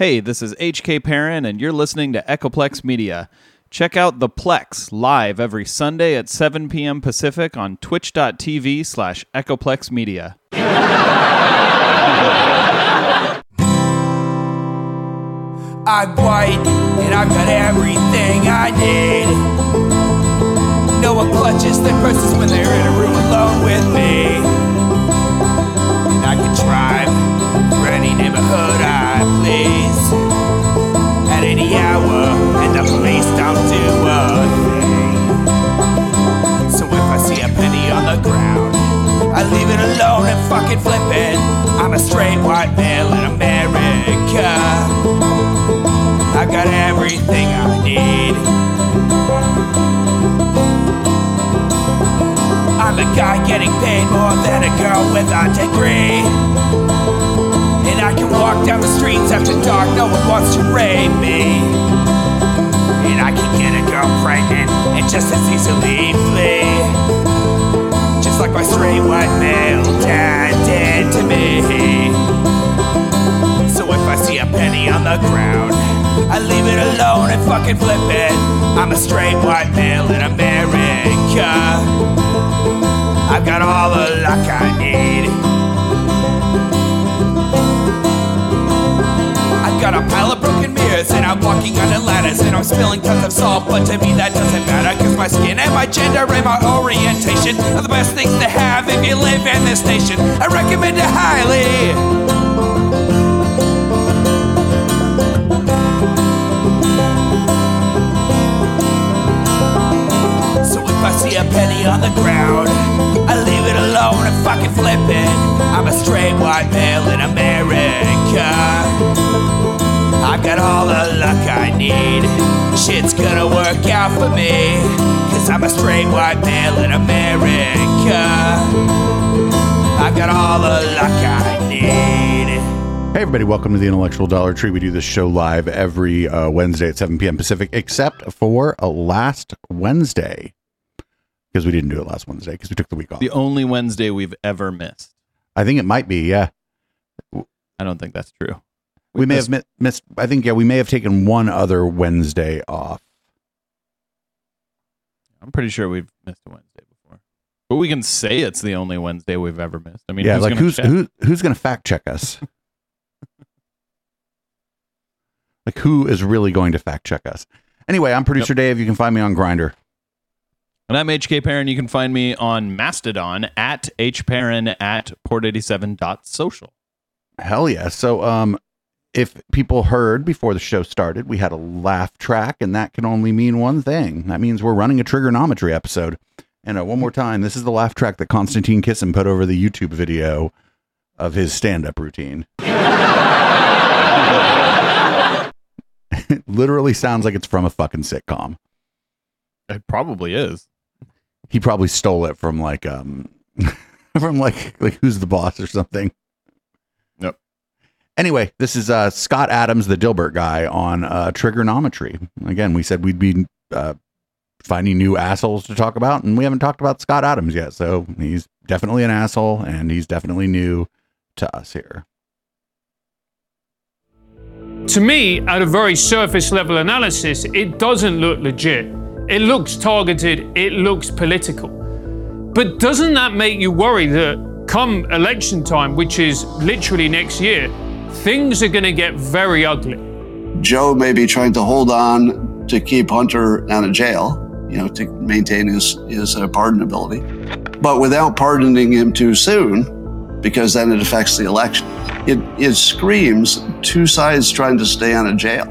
Hey, this is HK Perrin, and you're listening to Echoplex Media. Check out The Plex live every Sunday at 7 p.m. Pacific on twitch.tv slash Echoplex Media. I'm white and I've got everything I need. No one clutches their purses when they're in a room alone with me. And I can drive for any neighborhood I please hour, and the police don't do a thing. So if I see a penny on the ground, I leave it alone and fucking flip it. I'm a straight white male in America. I got everything I need. I'm a guy getting paid more than a girl with a degree. And I can walk down the streets after dark, no one wants to rape me. And I can get a girl pregnant and just as easily flee. Just like my straight white male dad did to me. So if I see a penny on the ground, I leave it alone and fucking flip it. I'm a straight white male in America. I've got all the luck I need. Got a pile of broken mirrors and I'm walking on ladders and I'm spilling tons of salt, but to me that doesn't matter cause my skin and my gender and my orientation are the best things to have if you live in this nation. I recommend it highly. So if I see a penny on the ground, I leave it alone and fucking flip it. I'm a straight white male in America. I've got all the luck I need. Shit's gonna work out for me. Cause I'm a straight white male in America. I've got all the luck I need. Hey, everybody, welcome to the Intellectual Dollar Tree. We do this show live every uh, Wednesday at 7 p.m. Pacific, except for uh, last Wednesday, because we didn't do it last Wednesday because we took the week off. The only Wednesday we've ever missed. I think it might be, yeah. I don't think that's true. We, may missed- have mi- missed, I think, yeah, we may have taken one other Wednesday off. I'm pretty sure we've missed a Wednesday before. But we can say it's the only Wednesday we've ever missed. I mean, yeah, who's like gonna who's check? who, who's going to fact check us? like who is really going to fact check us? Anyway, I'm producer Dave. You can find me on Grindr. And I'm HK Perrin. You can find me on Mastodon at hperrin at port87.social. Hell yeah. So um if people heard before the show started, we had a laugh track, and that can only mean one thing. That means we're running a Triggernometry episode. And uh, one more time, this is the laugh track that Konstantin Kissin put over the YouTube video of his stand-up routine. it literally sounds like it's from a fucking sitcom. It probably is. He probably stole it from like um from like like who's the boss or something. Anyway, this is uh Scott Adams, the Dilbert guy on uh Triggernometry. Again, we said we'd be uh finding new assholes to talk about, and we haven't talked about Scott Adams yet. So he's definitely an asshole and he's definitely new to us here. To me, at a very surface level analysis, it doesn't look legit. It looks targeted, it looks political. But doesn't that make you worry that come election time, which is literally next year, things are going to get very ugly? Joe may be trying to hold on to keep Hunter out of jail, you know, to maintain his his uh, pardonability, but without pardoning him too soon, because then it affects the election. It it screams two sides trying to stay out of jail.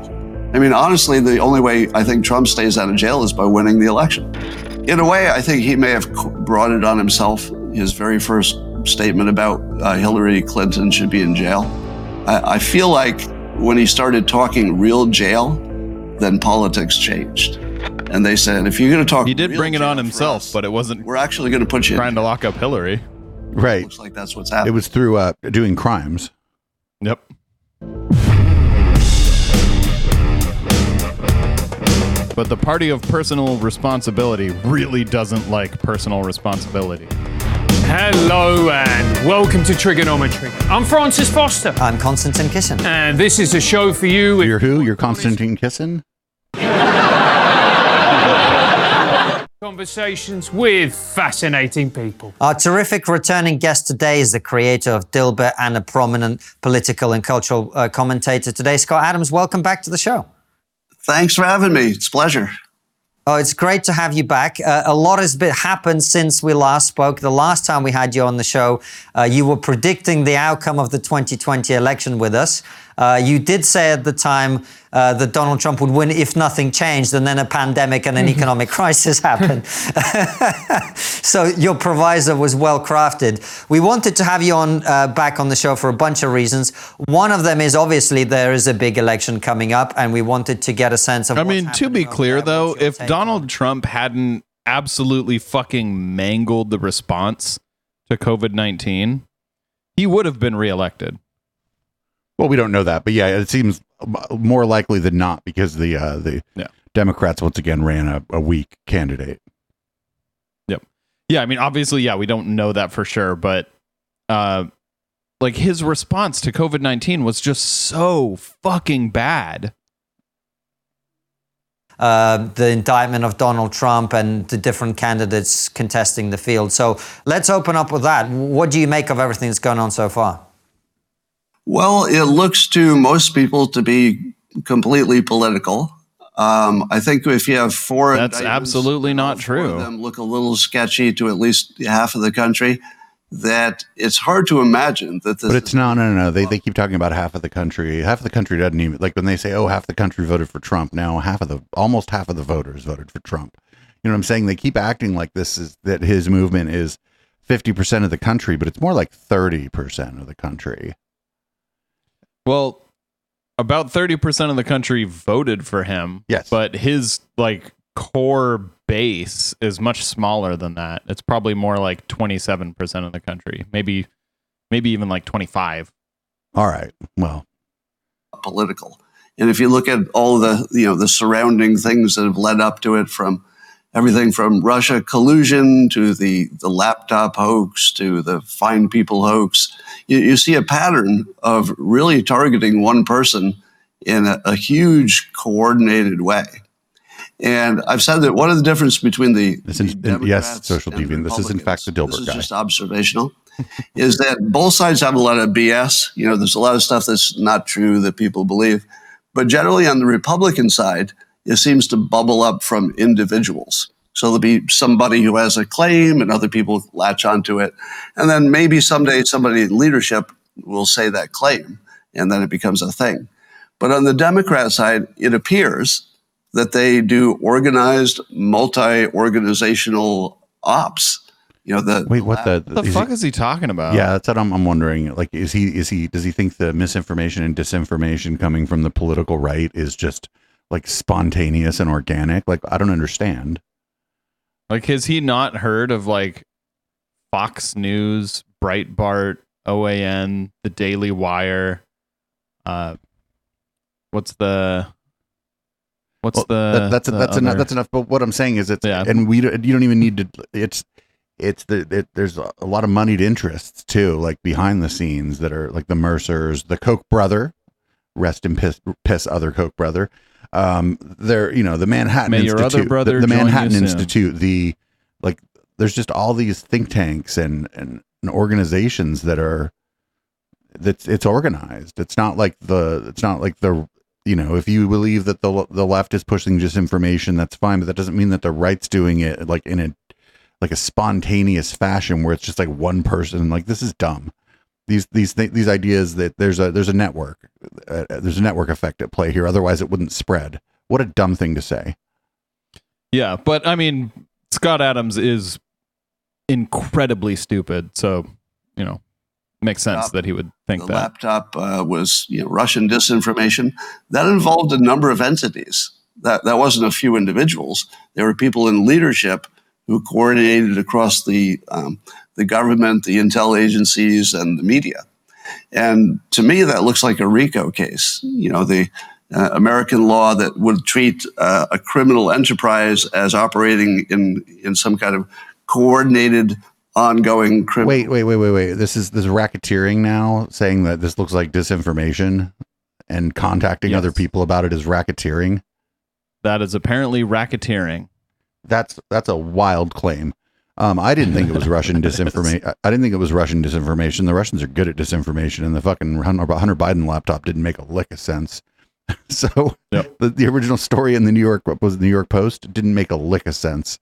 I mean, honestly, the only way I think Trump stays out of jail is by winning the election. In a way, I think he may have brought it on himself. His very first statement about uh, Hillary Clinton should be in jail. I, I feel like when he started talking real jail, then politics changed. And they said, if you're going to talk, He did real bring it on himself, us, but it wasn't we're actually going to put you. trying in. to lock up Hillary. Right. It Looks like that's what's happening. It was through uh doing crimes. Yep. But the party of personal responsibility really doesn't like personal responsibility. Hello and welcome to Triggernometry. I'm Francis Foster, I'm Konstantin Kissin. and this is a show for you. You're who? You're Constantine Kissin? Conversations with fascinating people. Our terrific returning guest today is the creator of Dilbert and a prominent political and cultural uh, commentator today. Scott Adams, welcome back to the show. Thanks for having me. It's a pleasure. Oh, it's great to have you back. Uh, a lot has been, happened since we last spoke. The last time we had you on the show, uh, you were predicting the outcome of the 2020 election with us. Uh, you did say at the time uh, that Donald Trump would win if nothing changed, and then a pandemic and an economic crisis happened. so your provisor was well crafted. We wanted to have you on uh, back on the show for a bunch of reasons. One of them is obviously there is a big election coming up, and we wanted to get a sense of. I what's mean, to be clear there. though, if take on Donald? Trump hadn't absolutely fucking mangled the response to COVID 19, he would have been reelected. Well, we don't know that, but yeah, it seems more likely than not because the uh, the Yeah. Democrats once again ran a, a weak candidate. Yep. Yeah, I mean, obviously, yeah, we don't know that for sure, but uh, like his response to COVID 19 was just so fucking bad. uh, the indictment of Donald Trump and the different candidates contesting the field. So let's open up with that. What do you make of everything that's going on so far? Well, it looks to most people to be completely political. Um, I think if you have four, That's absolutely not all four of true. Them look a little sketchy to at least half of the country. That it's hard to imagine that this. But it's no, no, no, no. They, they keep talking about half of the country. Half of the country doesn't even like when they say, "Oh, half the country voted for Trump." Now, half of the almost half of the voters voted for Trump. You know what I'm saying? They keep acting like this is that his movement is 50 percent of the country, but it's more like 30 percent of the country. Well, about 30% of the country voted for him. Yes. But his like core base is much smaller than that. It's probably more like 27% of the country. Maybe maybe even like 25. All right. Well, political. And if you look at all the you know the surrounding things that have led up to it, from everything from Russia collusion to the the laptop hoax to the fine people hoax, you, you see a pattern of really targeting one person in a, a huge coordinated way. And I've said that one of the difference between the, This is- the yes, social deviant. This is in fact the Dilbert this is guy. just observational, is that both sides have a lot of BS. You know, there's a lot of stuff that's not true that people believe. But generally on the Republican side, it seems to bubble up from individuals. So there'll be somebody who has a claim and other people latch onto it. And then maybe someday somebody in leadership will say that claim and then it becomes a thing. But on the Democrat side, it appears that they do organized, multi-organizational ops. You know, the wait, what the? What the fuck he- is he talking about? yeah, that's what I'm, I'm wondering. Like, is he is he does he think the misinformation and disinformation coming from the political right is just like spontaneous and organic? Like, I don't understand. Like, has he not heard of like Fox News, Breitbart, OAN, The Daily Wire? Uh, what's the what's Well, the that- that's the that's enough. That's enough. But what I'm saying is, it's Yeah. and we don't, you don't even need to. It's it's the it, there's a, a lot of moneyed interests too, like behind the scenes that are like the Mercers, the Koch brother, rest in piss, piss other Koch brother. Um, they're you know the Manhattan May Institute, the- the, Manhattan. Institute, the like. There's just all these think tanks and and, and organizations that are that's it's organized. It's not like the it's not like the you know if you believe that the the left is pushing disinformation, that's fine, but that doesn't mean that the right's doing it like in a like a spontaneous fashion where it's just like one person. Like this is dumb. These these these ideas that there's a there's a network uh, there's a network effect at play here. Otherwise, it wouldn't spread. What a dumb thing to say. Yeah, but I mean, Scott Adams is incredibly stupid, so you know, makes sense Stop. that he would think the that. laptop uh, was you know, Russian disinformation. That involved a number of entities. That that wasn't a few individuals. There were people in leadership who coordinated across the um, the government, the intel agencies, and the media. And to me, that looks like a RICO case. You know, the uh, American law that would treat uh, a criminal enterprise as operating in in some kind of coordinated ongoing criminal. Wait, wait, wait, wait, wait. This is this is racketeering now, saying that this looks like disinformation and contacting Yes. other people about it is racketeering. That is apparently racketeering. That's that's a wild claim. Um, I didn't think it was Russian disinformation. I didn't think it was Russian disinformation. The Russians are good at disinformation, and the fucking Hunter Hunter Biden laptop didn't make a lick of sense. so Yep. the, the original story in the New York was the New York Post didn't make a lick of sense.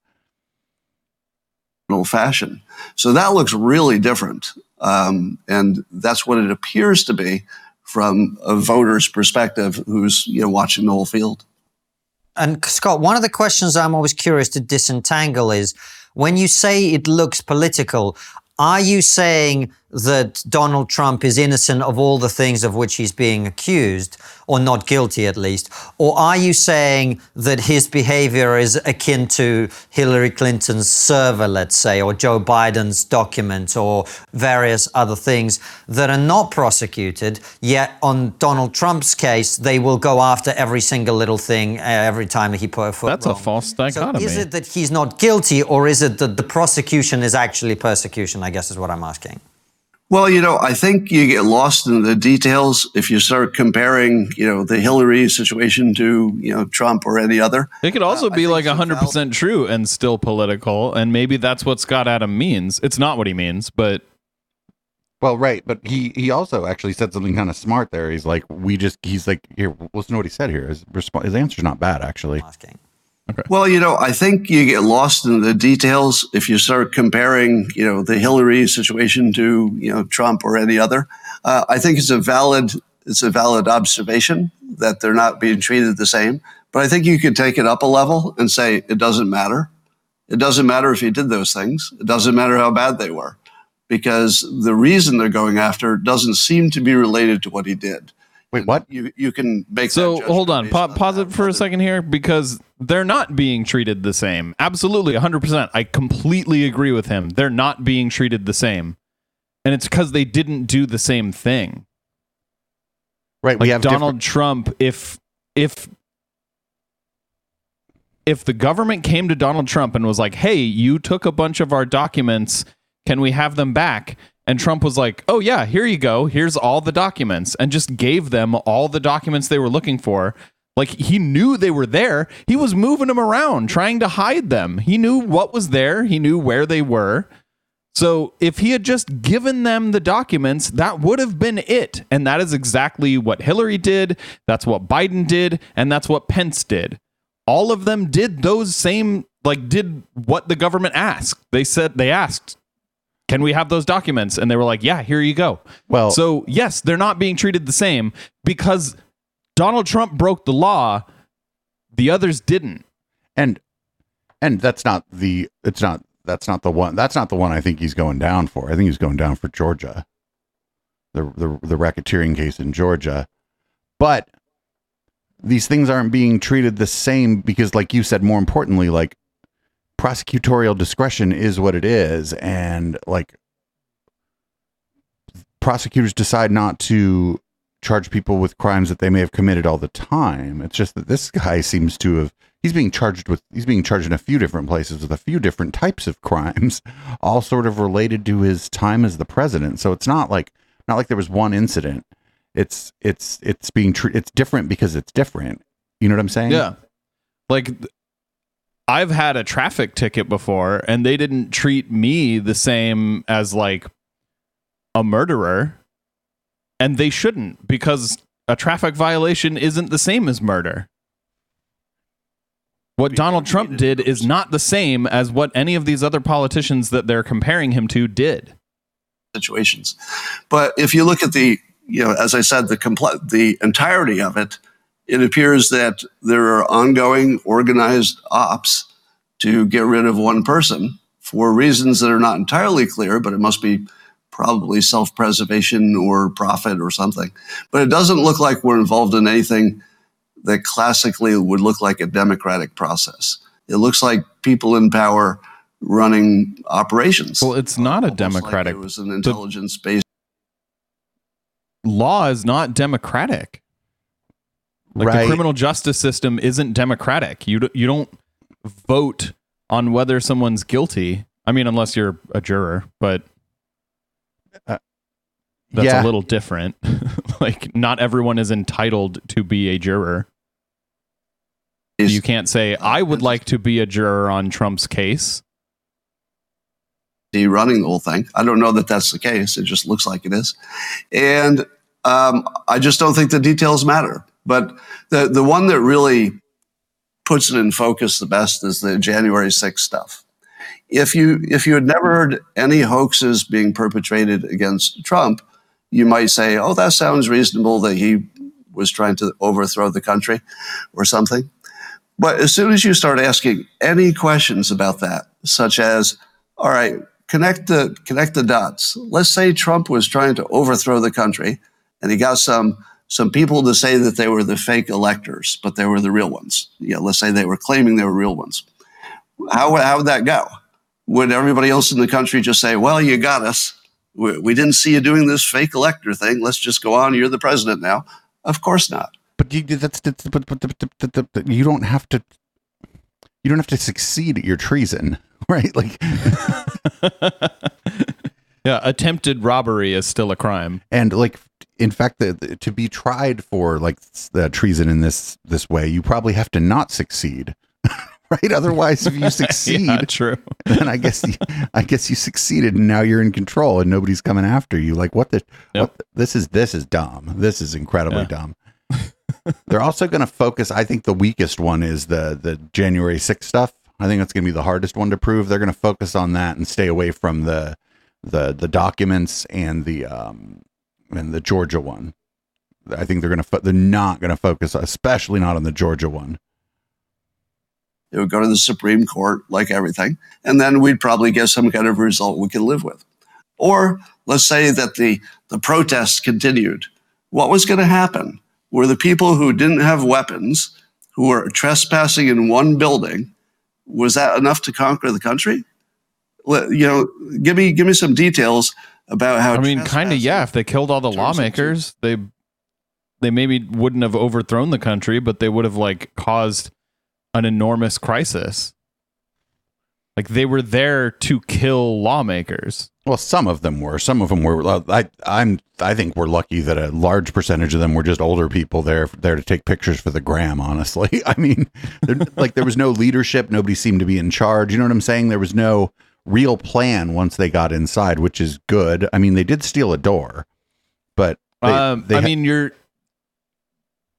Old fashioned. So that looks really different. Um, and that's what it appears to be from a voter's perspective who's you know watching the whole field. And Scott, one of the questions I'm always curious to disentangle is when you say it looks political, are you saying that Donald Trump is innocent of all the things of which he's being accused, or not guilty at least? Or are you saying that his behavior is akin to Hillary Clinton's server, let's say, or Joe Biden's document, or various other things that are not prosecuted, yet on Donald Trump's case, they will go after every single little thing uh, every time he put a foot That's a wrong? false So is it that he's not guilty, or is it that the prosecution is actually persecution? I guess is what I'm asking. Well, you know, I think you get lost in the details if you start comparing, you know, the Hillary situation to, you know, Trump or any other. It could also I be think like so, 100% true and still political. And maybe that's what Scott Adam means. It's not what he means, but Well, right, but he he also actually said something kind of smart there. He's like, we just he's like, here, listen to what he said here. His resp- his answer's not bad actually. I'm asking. Well, you know, I think you get lost in the details if you start comparing, you know, the Hillary situation to, you know, Trump or any other. Uh, I think it's a valid it's a valid observation that they're not being treated the same. But I think you could take it up a level and say it doesn't matter. It doesn't matter if he did those things. It doesn't matter how bad they were, because the reason they're going after doesn't seem to be related to what he did. Wait, what? You you can make. so judgment hold on. based Pa- pause that. it for a second here because they're not being treated the same. Absolutely, 100%. I completely agree with him. They're not being treated the same. And it's because they didn't do the same thing. Right, like we have Donald Trump if if if the government came to Donald Trump and was like, "Hey, you took a bunch of our documents, can we have them back?" And Trump was like, "Oh yeah, here you go. Here's all the documents." And just gave them all the documents they were looking for. Like he knew they were there. He was moving them around, trying to hide them. He knew what was there, he knew where they were. So if he had just given them the documents, that would have been it. And that is exactly what Hillary did. That's what Biden did. And that's what Pence did. All of them did those same, like, did what the government asked. They said, they asked, can we have those documents? And they were like, yeah, here you go. Well- so yes, they're not being treated the same because Donald Trump broke the law. The others didn't. and and that's not the it's not that's not the one that's not the one I think he's going down for. I think he's going down for Georgia. The the the racketeering case in Georgia. But these things aren't being treated the same because like you said more importantly like prosecutorial discretion is what it is and like prosecutors decide not to charge people with crimes that they may have committed all the time. It's just that this guy seems to have he's being charged with he's being charged in a few different places with a few different types of crimes, all sort of related to his time as the president. So it's not like not like there was one incident. It's it's it's being tr- it's different because it's different. You know what I'm saying? Yeah. Like I've had a traffic ticket before and they didn't treat me the same as like a murderer. And they shouldn't because a traffic violation isn't the same as murder. What Donald Trump did is not the same as what any of these other politicians that they're comparing him to did. situations. But if you look at the, you know, as I said, the compl- the entirety of it, it appears that there are ongoing organized ops to get rid of one person for reasons that are not entirely clear, but it must be probably self-preservation or profit or something. But it doesn't look like we're involved in anything that classically would look like a democratic process. It looks like people in power running operations. Well, it's not a Almost like democratic. there was an intelligence based. law is not democratic. Like Right. the criminal justice system isn't democratic. You d- you don't vote on whether someone's guilty. I mean, unless you're a juror, but Uh, that's yeah. a little different. like, not everyone is entitled to be a juror. Is- You can't say, I would like to be a juror on Trump's case. he running the whole thing. I don't know that that's the case. It just looks like it is. And um, I just don't think the details matter. But the, the one that really puts it in focus the best is the January 6th stuff. If you if you had never heard any hoaxes being perpetrated against Trump, you might say, "Oh, that sounds reasonable that he was trying to overthrow the country or something." But as soon as you start asking any questions about that, such as, all right, connect the connect the dots. Let's say Trump was trying to overthrow the country, and he got some some people to say that they were the fake electors, but they were the real ones. Yeah, let's say they were claiming they were real ones. How would- how would that go? Would everybody else in the country just say, "Well, you got us. We, we didn't see you doing this fake elector thing. Let's just go on. You're the president now." Of course not. But you that's, that's but, but, but, but, but, but you don't have to you don't have to succeed at your treason, right? Like Yeah, attempted robbery is still a crime. and like in fact the, the- to be tried for like treason in this this way, you probably have to not succeed. right? Otherwise if you succeed, Yeah, true. then I guess you, I guess you succeeded and now you're in control and nobody's coming after you. Like what the what the- this is this is dumb. This is incredibly Yeah. dumb. They're also going to focus. I think the weakest one is the the January 6th stuff. I think that's going to be the hardest one to prove. They're going to focus on that and stay away from the the the documents and the um and the Georgia one. I think they're going to fo- they're not going to focus, especially not on the Georgia one. It would go to the Supreme Court, like everything, and then we'd probably get some kind of result we could live with. Or let's say that the, the protests continued. What was going to happen? Were the people who didn't have weapons, who were trespassing in one building, was that enough to conquer the country? Let- You know, give me give me some details about how. I mean, kind of, yeah. If they killed all the lawmakers, they they maybe wouldn't have overthrown the country, but they would have like caused an enormous crisis. Like they were there to kill lawmakers. Well, some of them were. Some of them were. I, I'm. I think we're lucky that a large percentage of them were just older people there there to take pictures for the gram. Honestly, I mean, like there was no leadership. Nobody seemed to be in charge. You know what I'm saying? There was no real plan once they got inside, which is good. I mean, they did steal a door, but they, um, they I ha- mean, you're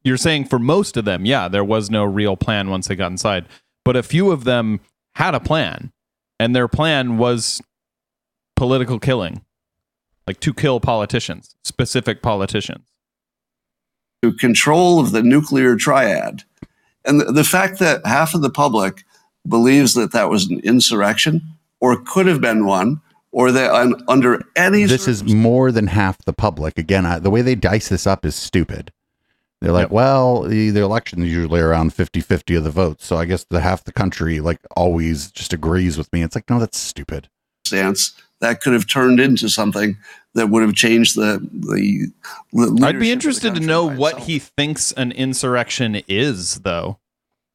you're saying for most of them, yeah, there was no real plan once they got inside, but a few of them had a plan, and their plan was political killing, like to kill politicians, specific politicians. to control of the nuclear triad. And the, the fact that half of the public believes that that was an insurrection or could have been one, or that un, under any this is more than half the public. Again, I, the way they dice this up is stupid. They're like, Yep. well, the, the election is usually around 50 50 of the votes. So I guess the half the country, like, always just agrees with me. It's like, no, that's stupid. circumstance that could have turned into something that would have changed the the. the I'd be leadership of the interested to know what itself. he thinks an insurrection is, though.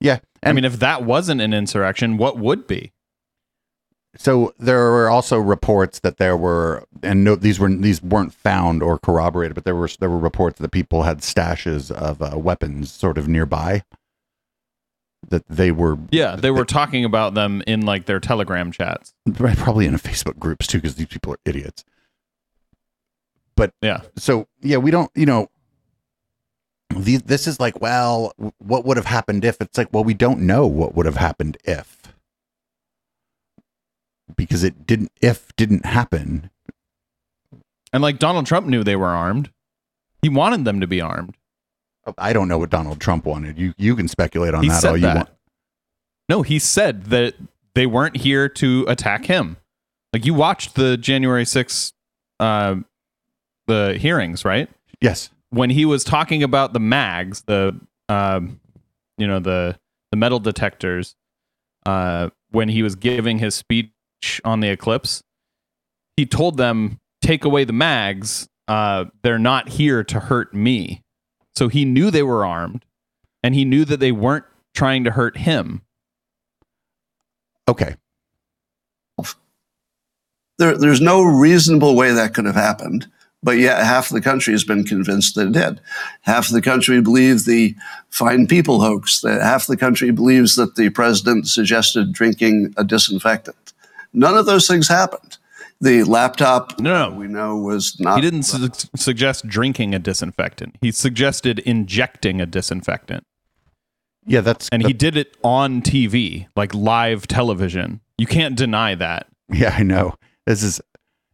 Yeah. I mean, if that wasn't an insurrection, what would be? So there were also reports that there were, and no, these were these weren't found or corroborated, but there were there were reports that people had stashes of uh, weapons sort of nearby. That they were Yeah, they were talking about them in like their Telegram chats. probably in Facebook groups too, because these people are idiots. But yeah, so yeah, we don't, you know, the, this is like, well, what would have happened if? It's like, well, we don't know what would have happened if, because it didn't. If didn't happen. and like Donald Trump knew they were armed. He wanted them to be armed. I don't know what Donald Trump wanted. You you can speculate on he that all you that. want. No, he said that they weren't here to attack him. Like you watched the January 6th uh the hearings, right? Yes. When he was talking about the mags, the um you know, the the metal detectors uh when he was giving his speech on the Ellipse, he told them take away the mags. Uh they're not here to hurt me. So he knew they were armed and he knew that they weren't trying to hurt him. Okay. There, there's no reasonable way that could have happened. But yet, half the country has been convinced that it did. Half the country believes the fine people hoax. That half the country believes that the president suggested drinking a disinfectant. None of those things happened. The laptop, No, no. we know, was not. He didn't su- suggest drinking a disinfectant. He suggested injecting a disinfectant. Yeah, that's And he did it on TV, like live television. You can't deny that. Yeah, I know. This is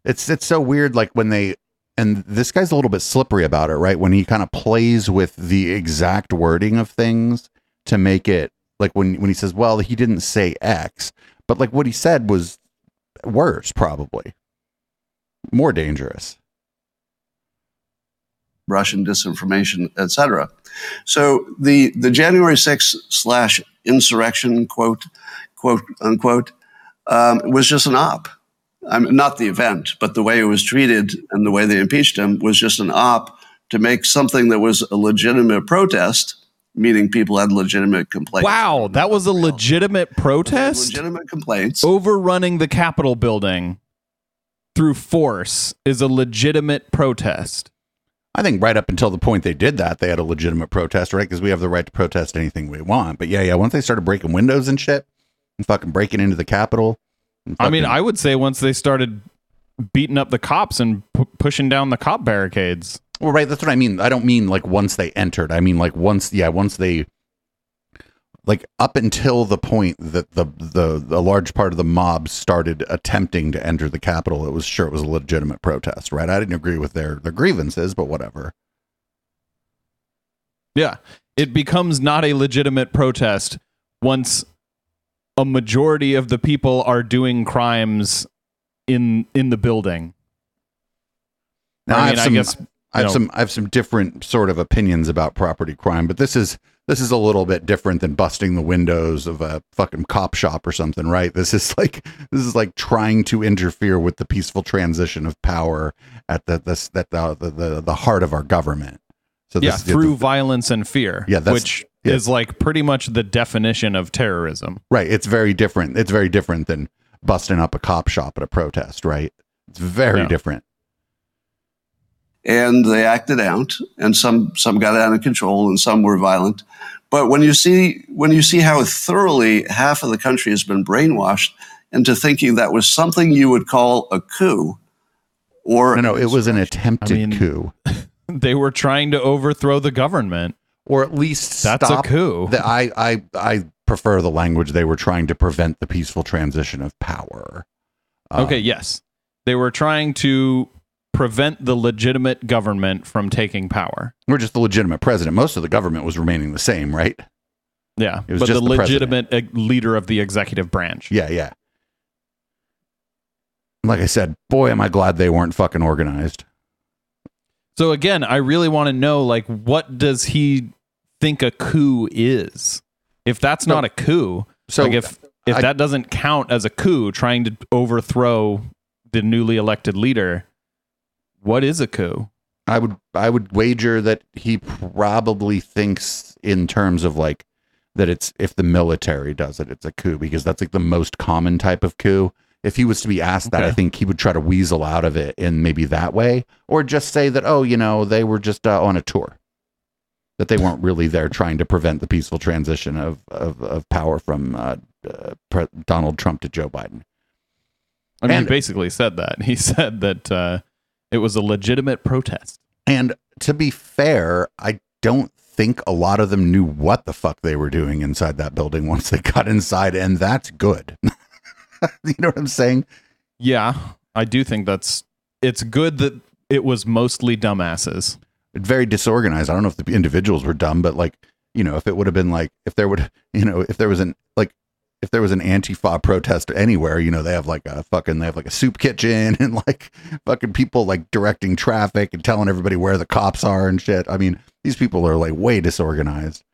it's it's so weird like when they and this guy's a little bit slippery about it, right? When he kind of plays with the exact wording of things to make it like when when he says, "Well, he didn't say X," but like what he said was worse probably. More dangerous. Russian disinformation, etc. So the the January 6th slash insurrection quote quote unquote um, was just an op. I mean, not the event, but the way it was treated and the way they impeached him was just an op to make something that was a legitimate protest, meaning people had legitimate complaints. Wow, that was a legitimate protest? Legitimate complaints. Overrunning the Capitol building through force is a legitimate protest. I think right up until the point they did that, they had a legitimate protest, right? Because we have the right to protest anything we want. But yeah, yeah, once they started breaking windows and shit and fucking breaking into the Capitol. and I mean, I would say once they started beating up the cops and pu- pushing down the cop barricades. Well, right. That's what I mean. I don't mean like once they entered. I mean like once, yeah, once they, like up until the point that the the the large part of the mob started attempting to enter the Capitol, it was sure it was a legitimate protest, right? I didn't agree with their their grievances, but whatever. Yeah. It becomes not a legitimate protest once a majority of the people are doing crimes in in the building. Now, I I, mean, I some, guess, I have know- some, I have some different sort of opinions about property crime, but this is this is a little bit different than busting the windows of a fucking cop shop or something, right? This is like this is like trying to interfere with the peaceful transition of power at the this that the the the, the heart of our government. So Yeah, this, through violence and fear. Yeah, that's- which yeah. is like pretty much the definition of terrorism. right. It's very different. It's very different than busting up a cop shop at a protest, right? It's very Yeah. different. And they acted out and some some got out of control and some were violent but when you see when you see how thoroughly half of the country has been brainwashed into thinking that was something you would call a coup or No, no, it was an attempted mean- coup. They were trying to overthrow the government. or at least That's a coup. The, I, I, I prefer the language they were trying to prevent the peaceful transition of power. Uh, Okay, yes. They were trying to prevent the legitimate government from taking power. Or just the legitimate president. Most of the government was remaining the same, right? Yeah, It was but just the the legitimate uh, leader of the executive branch. Yeah, yeah. Like I said, boy, am I glad they weren't fucking organized. So again, I really want to know like what does he think a coup is? If that's not a coup, So like if if I- that doesn't count as a coup trying to overthrow the newly elected leader, what is a coup? I would I would wager that he probably thinks in terms of like that it's if the military does it, it's a coup because that's like the most common type of coup. If he was to be asked that, I think he would try to weasel out of it in maybe that way, or just say that oh, you know, they were just uh, on a tour, that they weren't really there trying to prevent the peaceful transition of of, of power from uh, uh, Pre- Donald Trump to Joe Biden. I mean, And- he basically said that. He said that uh, it was a legitimate protest. And to be fair, I don't think a lot of them knew what the fuck they were doing inside that building once they got inside, and that's good. you know what I'm saying? Yeah, I do think that's it's good that it was mostly dumbasses. Very disorganized. I don't know if the individuals were dumb, but like, you know, if it would have been like, if there would, you know, if there was an, like, if there was an Antifa protest anywhere, you know, they have like a fucking, they have like a soup kitchen and like fucking people like directing traffic and telling everybody where the cops are and shit. I mean, these people are like way disorganized.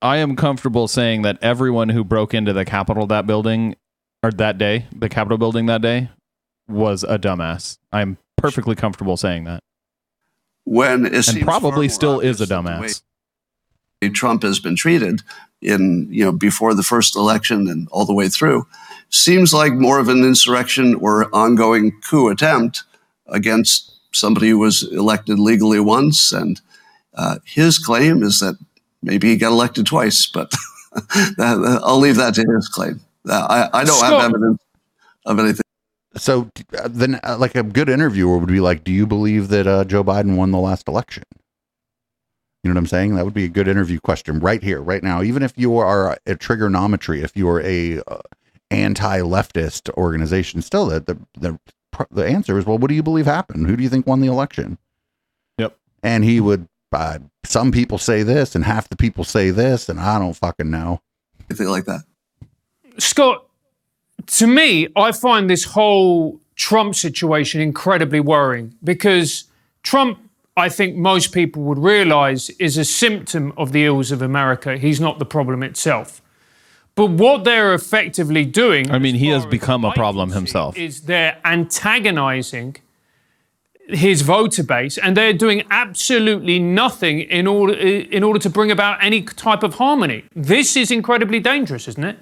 I am comfortable saying that everyone who broke into the Capitol that building or that day, the Capitol building that day, was a dumbass. I'm perfectly comfortable saying that, when it and seems probably still is a obvious that the way dumbass. Trump has been treated, in you know before the first election and all the way through seems like more of an insurrection or ongoing coup attempt against somebody who was elected legally once. And uh, his claim is that maybe he got elected twice, but I'll leave that to his claim. Uh, I, I don't Scott- have evidence of anything. So uh, then, uh, like a good interviewer would be like, "Do you believe that uh, Joe Biden won the last election?" You know what I'm saying? That would be a good interview question right here, right now. Even if you are a Triggernometry, if you are a uh, anti-leftist organization, still the the the the answer is, well, what do you believe happened? Who do you think won the election? Yep. And he would. Uh, some people say this, and half the people say this, and I don't fucking know. Anything like that. Scott, to me, I find this whole Trump situation incredibly worrying because Trump, I think most people would realize, is a symptom of the ills of America. He's not the problem itself. But what they're effectively doing, I mean, he has become a problem himself. Is they're antagonizing his voter base, and they're doing absolutely nothing in order in order to bring about any type of harmony. This is incredibly dangerous, isn't it?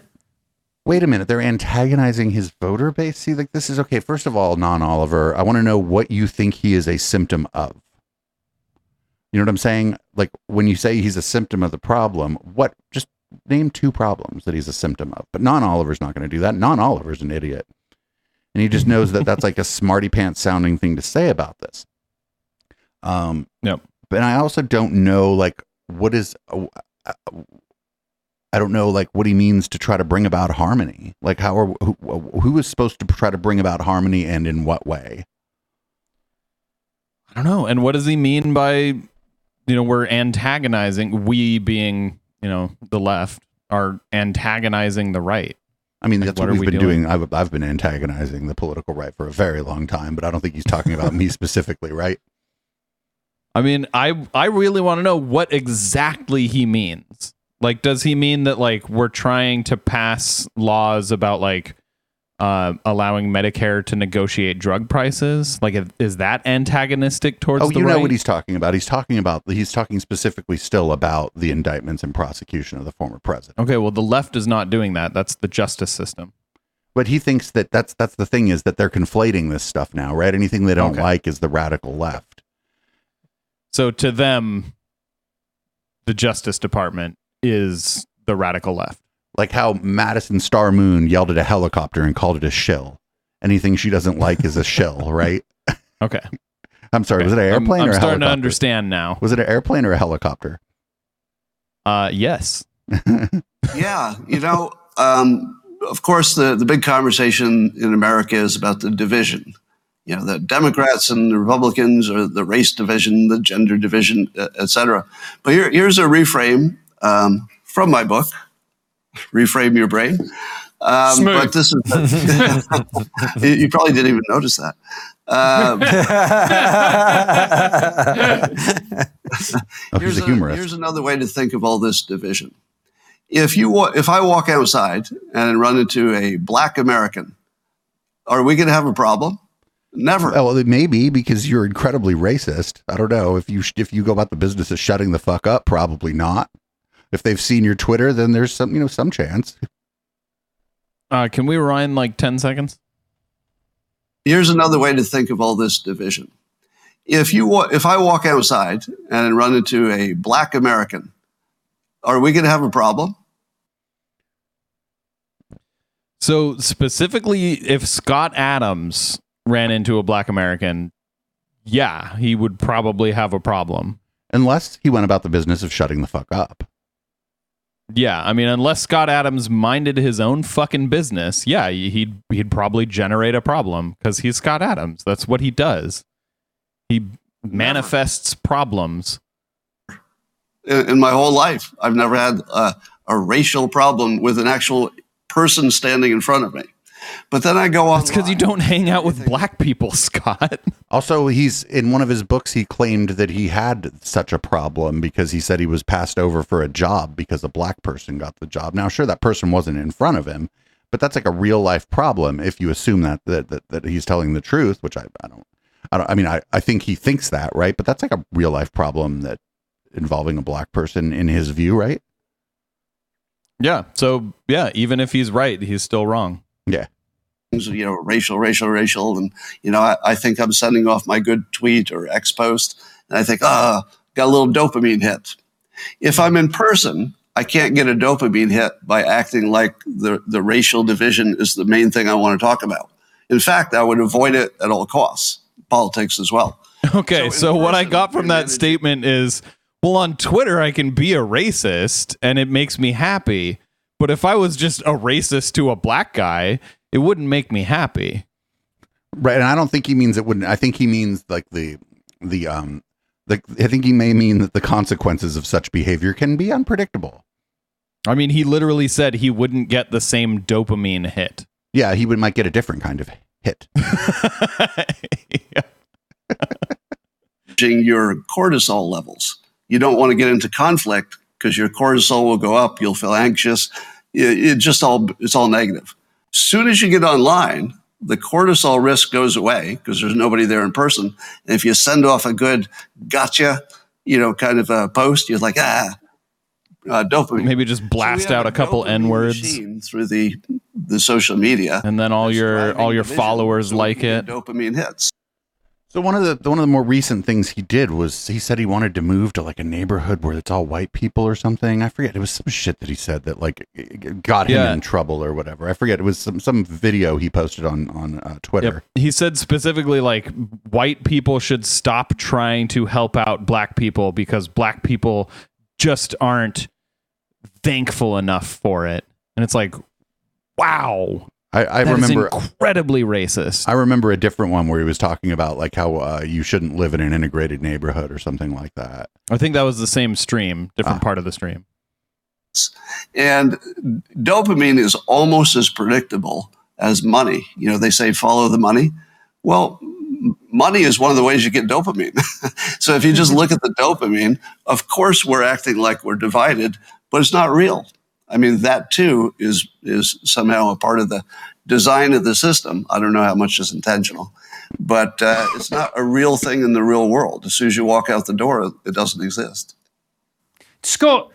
Wait a minute, they're antagonizing his voter base. See, like this is okay. First of all, non Oliver, I want to know what you think he is a symptom of. You know what I'm saying? Like when you say he's a symptom of the problem, what? Just name two problems that he's a symptom of. But non Oliver's not going to do that. Non Oliver's an idiot, and he just knows that that's like a smarty pants sounding thing to say about this. Um. Yep. But I also don't know like what is. uh, I don't know like what he means to try to bring about harmony. Like how are who, who is supposed to try to bring about harmony and in what way? I don't know. And what does he mean by, you know, we're antagonizing, we being, you know, the left are antagonizing the right? I mean, Like, that's what what, we've we been doing? doing. I've, I've been antagonizing the political right for a very long time, but I don't think he's talking about me specifically, right? I mean, I I really want to know what exactly he means. Like, does he mean that like we're trying to pass laws about like uh, allowing Medicare to negotiate drug prices? Like, is that antagonistic towards Oh, you right? know what he's talking about. He's talking about he's talking specifically still about the indictments and prosecution of the former president. okay, well, the left is not doing that. That's the justice system. But he thinks that that's that's the thing is that they're conflating this stuff now, right? Anything they don't Okay. like is the radical left. So to them, the Justice Department is the radical left. Like how Madison Star Moon yelled at a helicopter and called it a shell. Anything she doesn't like is a shell, right? Okay. I'm sorry, was it an airplane? I'm- I'm, or a starting to helicopter? understand now. Was it an airplane or a helicopter? Uh, yes. Yeah, you know, um, of course, the, the big conversation in America is about the division. You know, the Democrats and the Republicans, or the race division, the gender division, et cetera. But here, here's a reframe um, from my book, Reframe Your Brain. Um, but this is, you, you probably didn't even notice that. Um, he's a humorist. here's another way to think of all this division. If you wa- if I walk outside and run into a black American, are we going to have a problem? Never. Oh, well, it may be because you're incredibly racist. I don't know if you sh- if you go about the business of shutting the fuck up. Probably not. If they've seen your Twitter, then there's some you know some chance. Uh, can we rewind like 10 seconds? Here's another way to think of all this division. If you wa- if I walk outside and run into a black American, are we going to have a problem? So specifically, if Scott Adams ran into a black American, yeah, he would probably have a problem. Unless he went about the business of shutting the fuck up. Yeah, I mean, unless Scott Adams minded his own fucking business, yeah, he'd he'd probably generate a problem because he's Scott Adams. That's what he does. He manifests problems. in, in my whole life. I've never had a, a racial problem with an actual person standing in front of me. But then I go on. That's because you don't hang out with black people, Scott. Also, he's in one of his books. He claimed that he had such a problem because he said he was passed over for a job because a black person got the job. Now, sure, that person wasn't in front of him, but that's like a real life problem if you assume that that that, that he's telling the truth, which I, I don't. I don't. I mean, I, I think he thinks that, right? But that's like a real life problem that involving a black person in his view, right? Yeah. So yeah, even if he's right, he's still wrong. Yeah. You know, racial, racial, racial. And, you know, I, I think I'm sending off my good tweet or X post, and I think, ah, got a little dopamine hit. If I'm in person, I can't get a dopamine hit by acting like the, the racial division is the main thing I want to talk about. In fact, I would avoid it at all costs, politics as well. Okay. in So, what I got from that statement is well, on Twitter, I can be a racist and it makes me happy. But if I was just a racist to a black guy, it wouldn't make me happy. Right, and I don't think he means it wouldn't. I think he means like the the um the. I think he may mean that the consequences of such behavior can be unpredictable. I mean, he literally said he wouldn't get the same dopamine hit. Yeah, he would might get a different kind of hit. Yeah. your cortisol levels. You don't want to get into conflict because your cortisol will go up. You'll feel anxious. It, it just all it's all negative. Soon as you get online, the cortisol risk goes away because there's nobody there in person. And if you send off a good gotcha, you know, kind of a post, you're like ah, uh, dopamine. Maybe just blast So out a couple N words through the the social media. and then all that's your all your followers so like it. Dopamine hits. So one of the one of the more recent things he did was he said he wanted to move to like a neighborhood where it's all white people or something. I forget. It was some shit that he said that like got him Yeah. in trouble or whatever. I forget. It was some some video he posted on on uh, Twitter. Yep. He said specifically like white people should stop trying to help out black people because black people just aren't thankful enough for it. And it's like, wow. I, I that is remember incredibly racist. I remember a different one where he was talking about like how uh, you shouldn't live in an integrated neighborhood or something like that. I think that was the same stream, different Ah. part of the stream. And dopamine is almost as predictable as money. You know, they say follow the money. Well, money is one of the ways you get dopamine. so if you just look at the dopamine, of course we're acting like we're divided, but it's not real. I mean, that too is is somehow a part of the design of the system. I don't know how much is intentional, but uh, it's not a real thing in the real world. As soon as you walk out the door, it doesn't exist. Scott,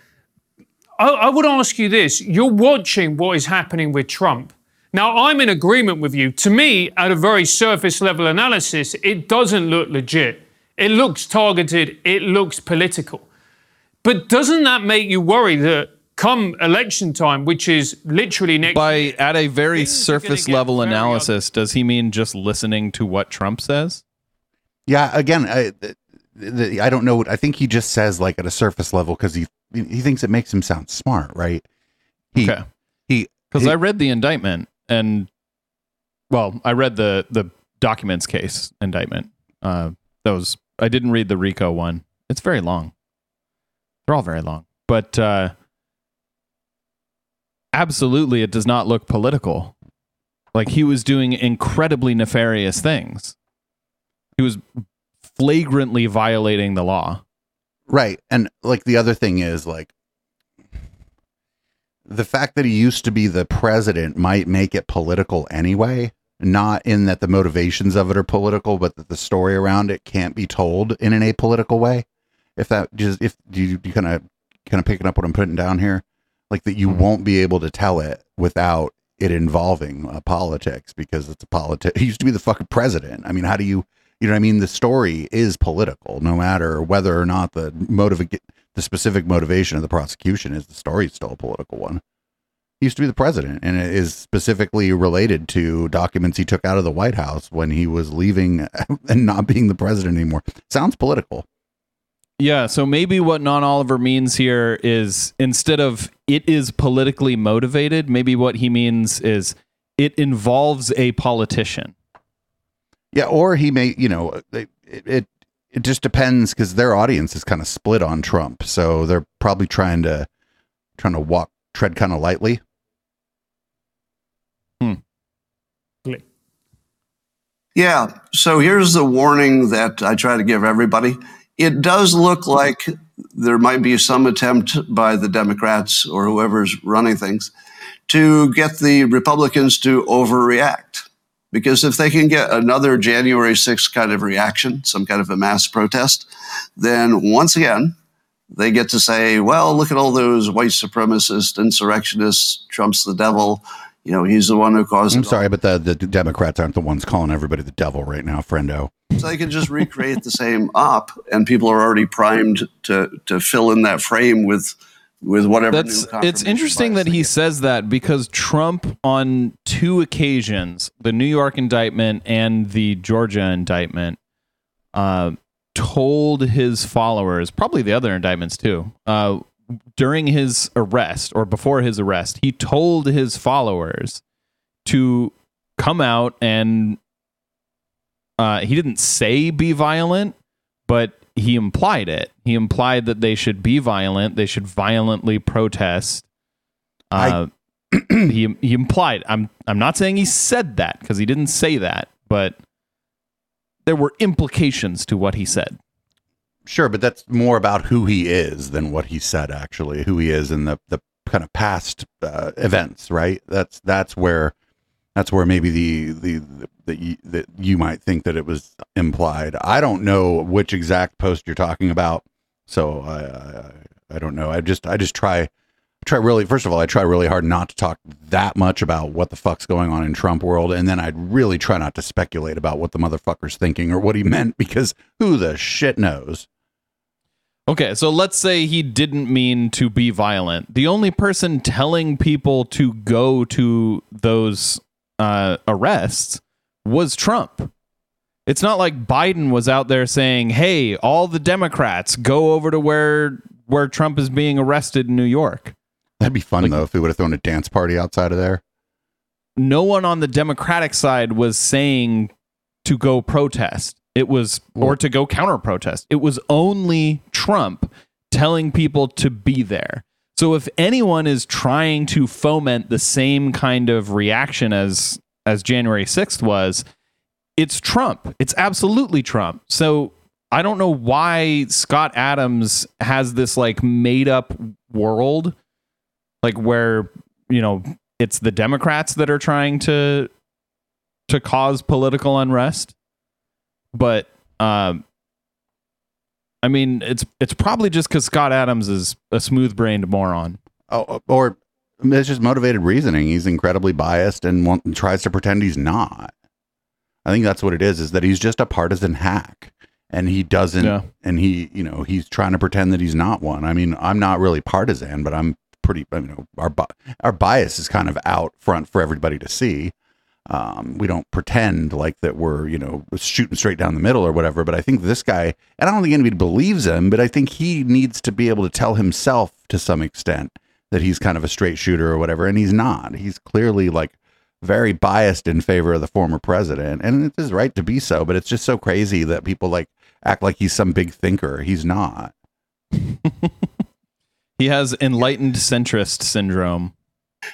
I, I would ask you this. You're watching what is happening with Trump. Now, I'm in agreement with you. To me, at a very surface level analysis, it doesn't look legit. It looks targeted, it looks political. But doesn't that make you worry that come election time, which is literally next By at a very Things are gonna surface level very analysis, does he mean just listening to what Trump says? Yeah, again, I, the, the, I don't know. I think he just says like at a surface level because he he thinks it makes him sound smart, right? He Okay. he Because I read the indictment and, well, I read the the documents case indictment. Uh, that was I didn't read the RICO one. It's very long. They're all very long, but uh, absolutely, it does not look political. Like he was doing incredibly nefarious things. He was flagrantly violating the law. Right. And like the other thing is like the fact that he used to be the president might make it political anyway, not in that the motivations of it are political, but that the story around it can't be told in an apolitical way. If that just if you you kind of kind of picking up what I'm putting down here, like that you Mhm. won't be able to tell it without it involving uh, politics because it's a politic. He used to be the fucking president. I mean, how do you you know what I mean? The story is political, no matter whether or not the motive, the specific motivation of the prosecution is. The story is still a political one. He used to be the president, and it is specifically related to documents he took out of the White House when he was leaving and not being the president anymore. Sounds political. Yeah, so maybe what Non Oliver means here is instead of it is politically motivated, maybe what he means is it involves a politician. Yeah, or he may, you know, it it, it just depends because their audience is kind of split on Trump, so they're probably trying to trying to walk tread kind of lightly. Hmm. Yeah. So here's the warning that I try to give everybody. It does look like there might be some attempt by the Democrats or whoever's running things to get the Republicans to overreact. Because if they can get another January 6th kind of reaction, some kind of a mass protest, then once again, they get to say, well, look at all those white supremacists, insurrectionists, Trump's the devil. You know, he's the one who caused I'm it all." sorry, but the, the Democrats aren't the ones calling everybody the devil right now, friendo. So they can just recreate the same op, and people are already primed to to fill in that frame with with whatever. That's it's interesting that he says that because Trump on two occasions, the New York indictment and the Georgia indictment, uh, told his followers, probably the other indictments too, uh, during his arrest or before his arrest, he told his followers to come out and uh, he didn't say be violent, but he implied it. He implied that they should be violent. They should violently protest. Uh, he he implied. I'm I'm not saying he said that because he didn't say that, but there were implications to what he said. Sure, but that's more about who he is than what he said. Actually, who he is in the the kind of past uh, events, right? That's that's where that's where maybe the the that you, that you might think that it was implied. I don't know which exact post you're talking about, so I I, I don't know. I just I just try try really first of all I try really hard not to talk that much about what the fuck's going on in Trump world, and then I'd really try not to speculate about what the motherfucker's thinking or what he meant because who the shit knows. Okay, so let's say he didn't mean to be violent. The only person telling people to go to those uh, arrests was Trump. It's not like Biden was out there saying, "Hey, all the Democrats go over to where where Trump is being arrested in New York." That'd be fun Like- though if we would have thrown a dance party outside of there. no one on the Democratic side was saying to go protest. It was or to go counter protest. It was only Trump telling people to be there. So if anyone is trying to foment the same kind of reaction as as January 6th was, it's Trump. It's absolutely Trump. So I don't know why Scott Adams has this like made up world like where, you know, it's the Democrats that are trying to to cause political unrest. But um I mean, it's it's probably just because Scott Adams is a smooth-brained moron. Oh, uh, or it's just motivated reasoning. He's incredibly biased and want, tries to pretend he's not. I think that's what it is. Is that he's just a partisan hack, and he doesn't. Yeah. And he, you know, he's trying to pretend that he's not one. I mean, I'm not really partisan, but I'm pretty. You know, our our bias is kind of out front for everybody to see. Um, we don't pretend like that we're, you know, shooting straight down the middle or whatever. But I think this guy, and I don't think anybody believes him, but I think he needs to be able to tell himself to some extent that he's kind of a straight shooter or whatever. And he's not. He's clearly like very biased in favor of the former president. And it's his right to be so, but it's just so crazy that people like act like he's some big thinker. He's not. He has enlightened centrist syndrome.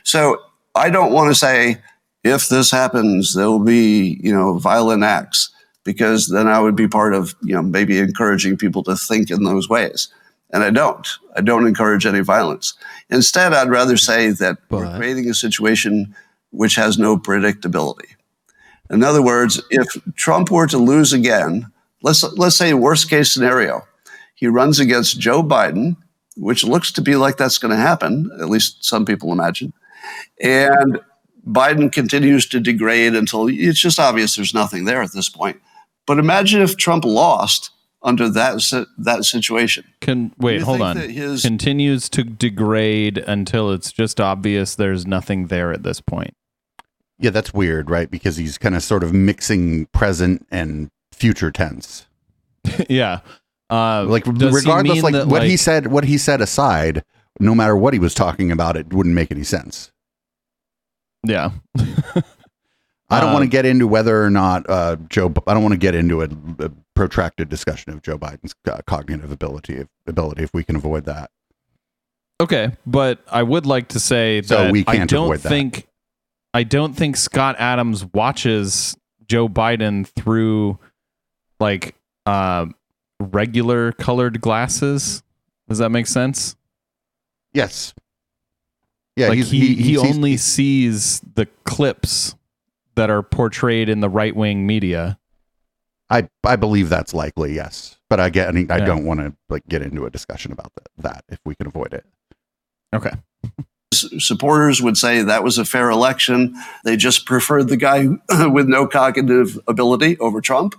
So I don't want to say if this happens, there will be you know violent acts because then I would be part of you know maybe encouraging people to think in those ways, and I don't. I don't encourage any violence. Instead, I'd rather mm-hmm. say that we're creating a situation which has no predictability. In other words, if Trump were to lose again, let's let's say worst case scenario, he runs against Joe Biden, which looks to be like that's going to happen. At least some people imagine, and Biden continues to degrade until it's just obvious there's nothing there at this point. But imagine if Trump lost under that that situation. Can wait, hold on. his- Continues to degrade until it's just obvious there's nothing there at this point. Yeah, that's weird, right? Because he's kind of sort of mixing present and future tense. yeah. Uh, Like regardless, mean like that, what he said, what he said aside, no matter what he was talking about, it wouldn't make any sense. Yeah. I don't Uh, want to get into whether or not uh, Joe. I don't want to get into a, a protracted discussion of Joe Biden's uh, cognitive ability. Ability, if we can avoid that. Okay, but I would like to say So that we I can't don't avoid that. think I don't think Scott Adams watches Joe Biden through like uh, regular colored glasses. Does that make sense? Yes. Yeah, like he's, he, he, sees- only sees the clips that are portrayed in the right wing media. I I believe that's likely, yes. But I get I, mean, I Yeah. don't want to like get into a discussion about that, that if we can avoid it. Okay. S- supporters would say that was a fair election. They just preferred the guy with no cognitive ability over Trump.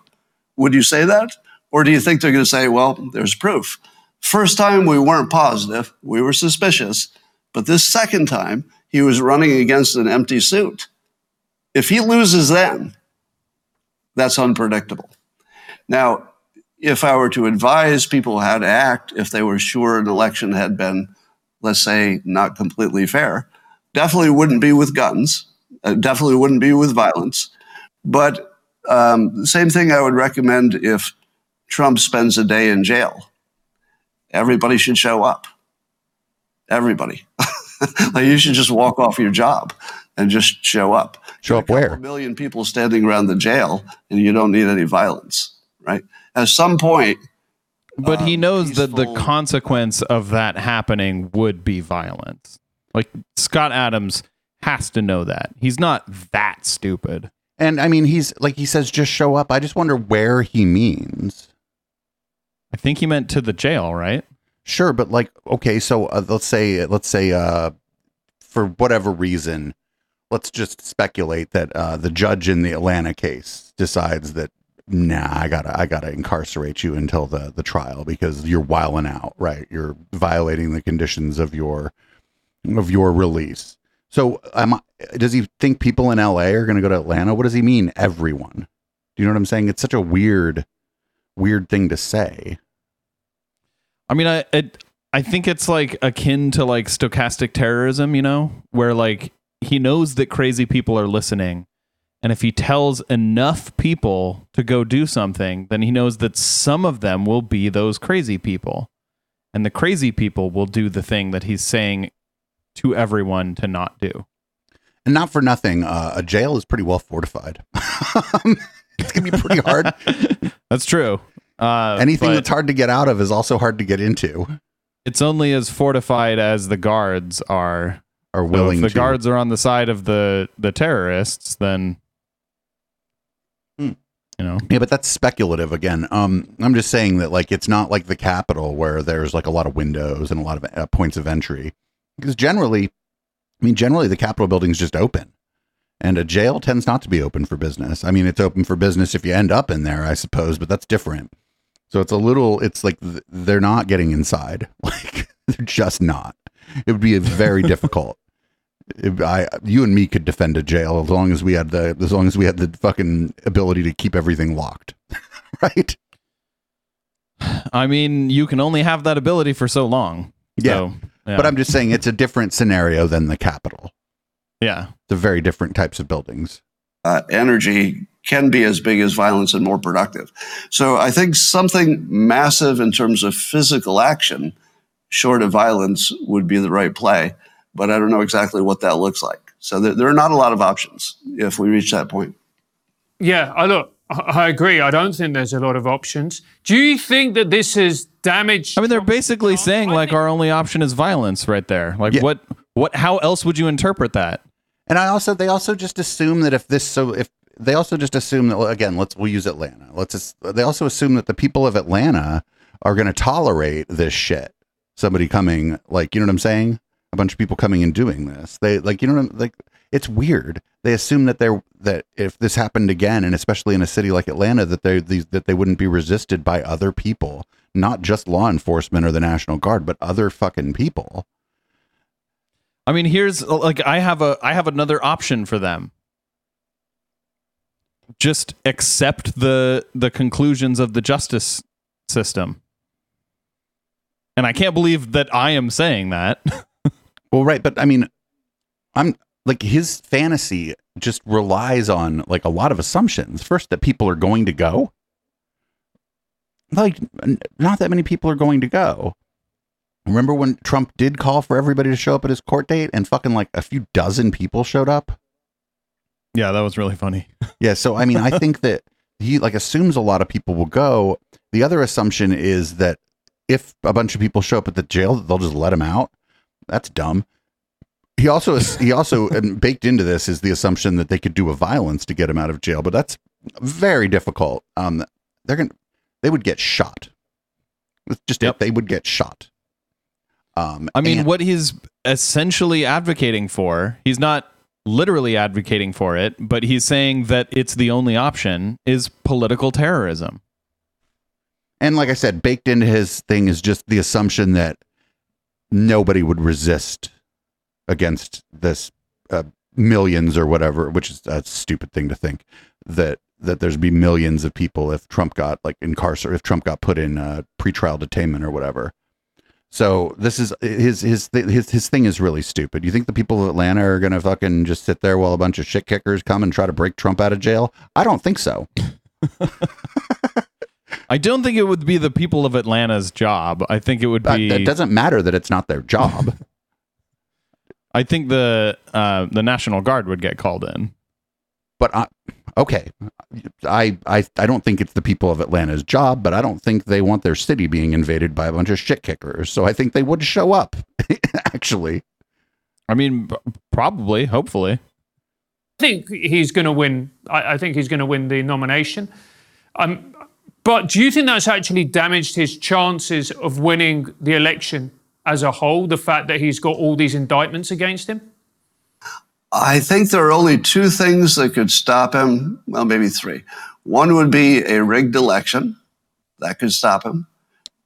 Would you say that? Or do you think they're going to say, well, there's proof? First time we weren't positive, we were suspicious. But this second time, he was running against an empty suit. If he loses then, that's unpredictable. Now, if I were to advise people how to act if they were sure an election had been, let's say, not completely fair, definitely wouldn't be with guns, uh, definitely wouldn't be with violence. But um, the same thing I would recommend if Trump spends a day in jail. Everybody should show up. Everybody. like you should just walk off your job and just show up. Show up where? A million people standing around the jail, and you don't need any violence, right? At some point, But he um, knows that the consequence of that happening would be violence. Like Scott Adams has to know that. He's not that stupid. And I mean, he's like he says, just show up. I just wonder where he means. I think he meant to the jail, right? Sure, but like, okay, so uh, let's say, let's say, uh, for whatever reason, let's just speculate that uh, the judge in the Atlanta case decides that, nah, I gotta, I gotta incarcerate you until the the trial because you're wiling out, right? You're violating the conditions of your of your release. So, does he think people in LA are going to go to Atlanta? What does he mean, everyone? Do you know what I'm saying? It's such a weird, weird thing to say. I mean, I it, I think it's like akin to like stochastic terrorism, you know, where like he knows that crazy people are listening, and if he tells enough people to go do something, then he knows that some of them will be those crazy people, and the crazy people will do the thing that he's saying to everyone to not do. And not for nothing, uh, a jail is pretty well fortified. it's gonna be pretty hard. That's true. Uh, Anything that's hard to get out of is also hard to get into it's only as fortified as the guards are. So willing if the to. guards are on the side of the the terrorists, then Hmm. you know. Yeah, but that's speculative again. Um, I'm just saying that like it's not like the Capitol where there's like a lot of windows and a lot of uh, points of entry. Because generally, I mean, generally the Capitol building's just open, and a jail tends not to be open for business. I mean, it's open for business if you end up in there, I suppose, but that's different. So it's a little. It's like th- they're not getting inside. Like they're just not. It would be very difficult. If I, you and me could defend a jail as long as we had the, as long as we had the fucking ability to keep everything locked, right? I mean, you can only have that ability for so long. Yeah. So, yeah. But I'm just saying it's a different scenario than the Capitol. yeah. It's a very different types of buildings. uh, energy can be as big as violence and more productive. So I think something massive in terms of physical action, short of violence, would be the right play. But I don't know exactly what that looks like. So there, there are not a lot of options if we reach that point. Yeah, I look, I I agree. I don't think there's a lot of options. Do you think that this is damaged? I mean, they're basically saying like our only option is violence right there. Like Yeah. what what how else would you interpret that? And I also, they also just assume that if this, so if they also just assume that, again, let's, we'll use Atlanta. Let's just, they also assume that the people of Atlanta are going to tolerate this shit. Somebody coming, like, you know what I'm saying? A bunch of people coming and doing this. They, like, you know what I'm, like, it's weird. They assume that they're, that if this happened again, and especially in a city like Atlanta, that they, these, that they wouldn't be resisted by other people, not just law enforcement or the National Guard, but other fucking people. I mean, here's like I have a I have another option for them. Just accept the the conclusions of the justice system. And I can't believe that I am saying that. Well, right, but I mean, I'm like his fantasy just relies on like a lot of assumptions. First, that people are going to go. Like, not that many people are going to go. Remember when Trump did call for everybody to show up at his court date, and fucking like a few dozen people showed up. Yeah, that was really funny. Yeah, so I mean, I think that he like assumes a lot of people will go. The other assumption is that if a bunch of people show up at the jail, they'll just let him out. That's dumb. He also he also baked into this is the assumption that they could do a violence to get him out of jail, but that's very difficult. Um, they're gonna they would get shot. It's just Yep. they would get shot. Um, I mean, and- what he's essentially advocating for, he's not literally advocating for it, but he's saying that it's the only option is political terrorism. And like I said, baked into his thing is just the assumption that nobody would resist against this uh, millions or whatever, which is a stupid thing to think that that there's be millions of people if Trump got like incarcerated, if Trump got put in uh, pretrial detainment or whatever. So this is his his his his thing is really stupid. You think the people of Atlanta are gonna fucking just sit there while a bunch of shit kickers come and try to break Trump out of jail? I don't think so. I don't think it would be the people of Atlanta's job. I think it would But be. it doesn't matter that it's not their job. I think the uh, the National Guard would get called in. but I, okay, I, I I don't think it's the people of Atlanta's job, but I don't think they want their city being invaded by a bunch of shit kickers. So I think they would show up. Actually, I mean, probably, hopefully. I think he's going to win. I, I think he's going to win the nomination. Um, but do you think that's actually damaged his chances of winning the election as a whole? The fact that he's got all these indictments against him. I think there are only two things that could stop him. Well, maybe three. One would be a rigged election. That could stop him.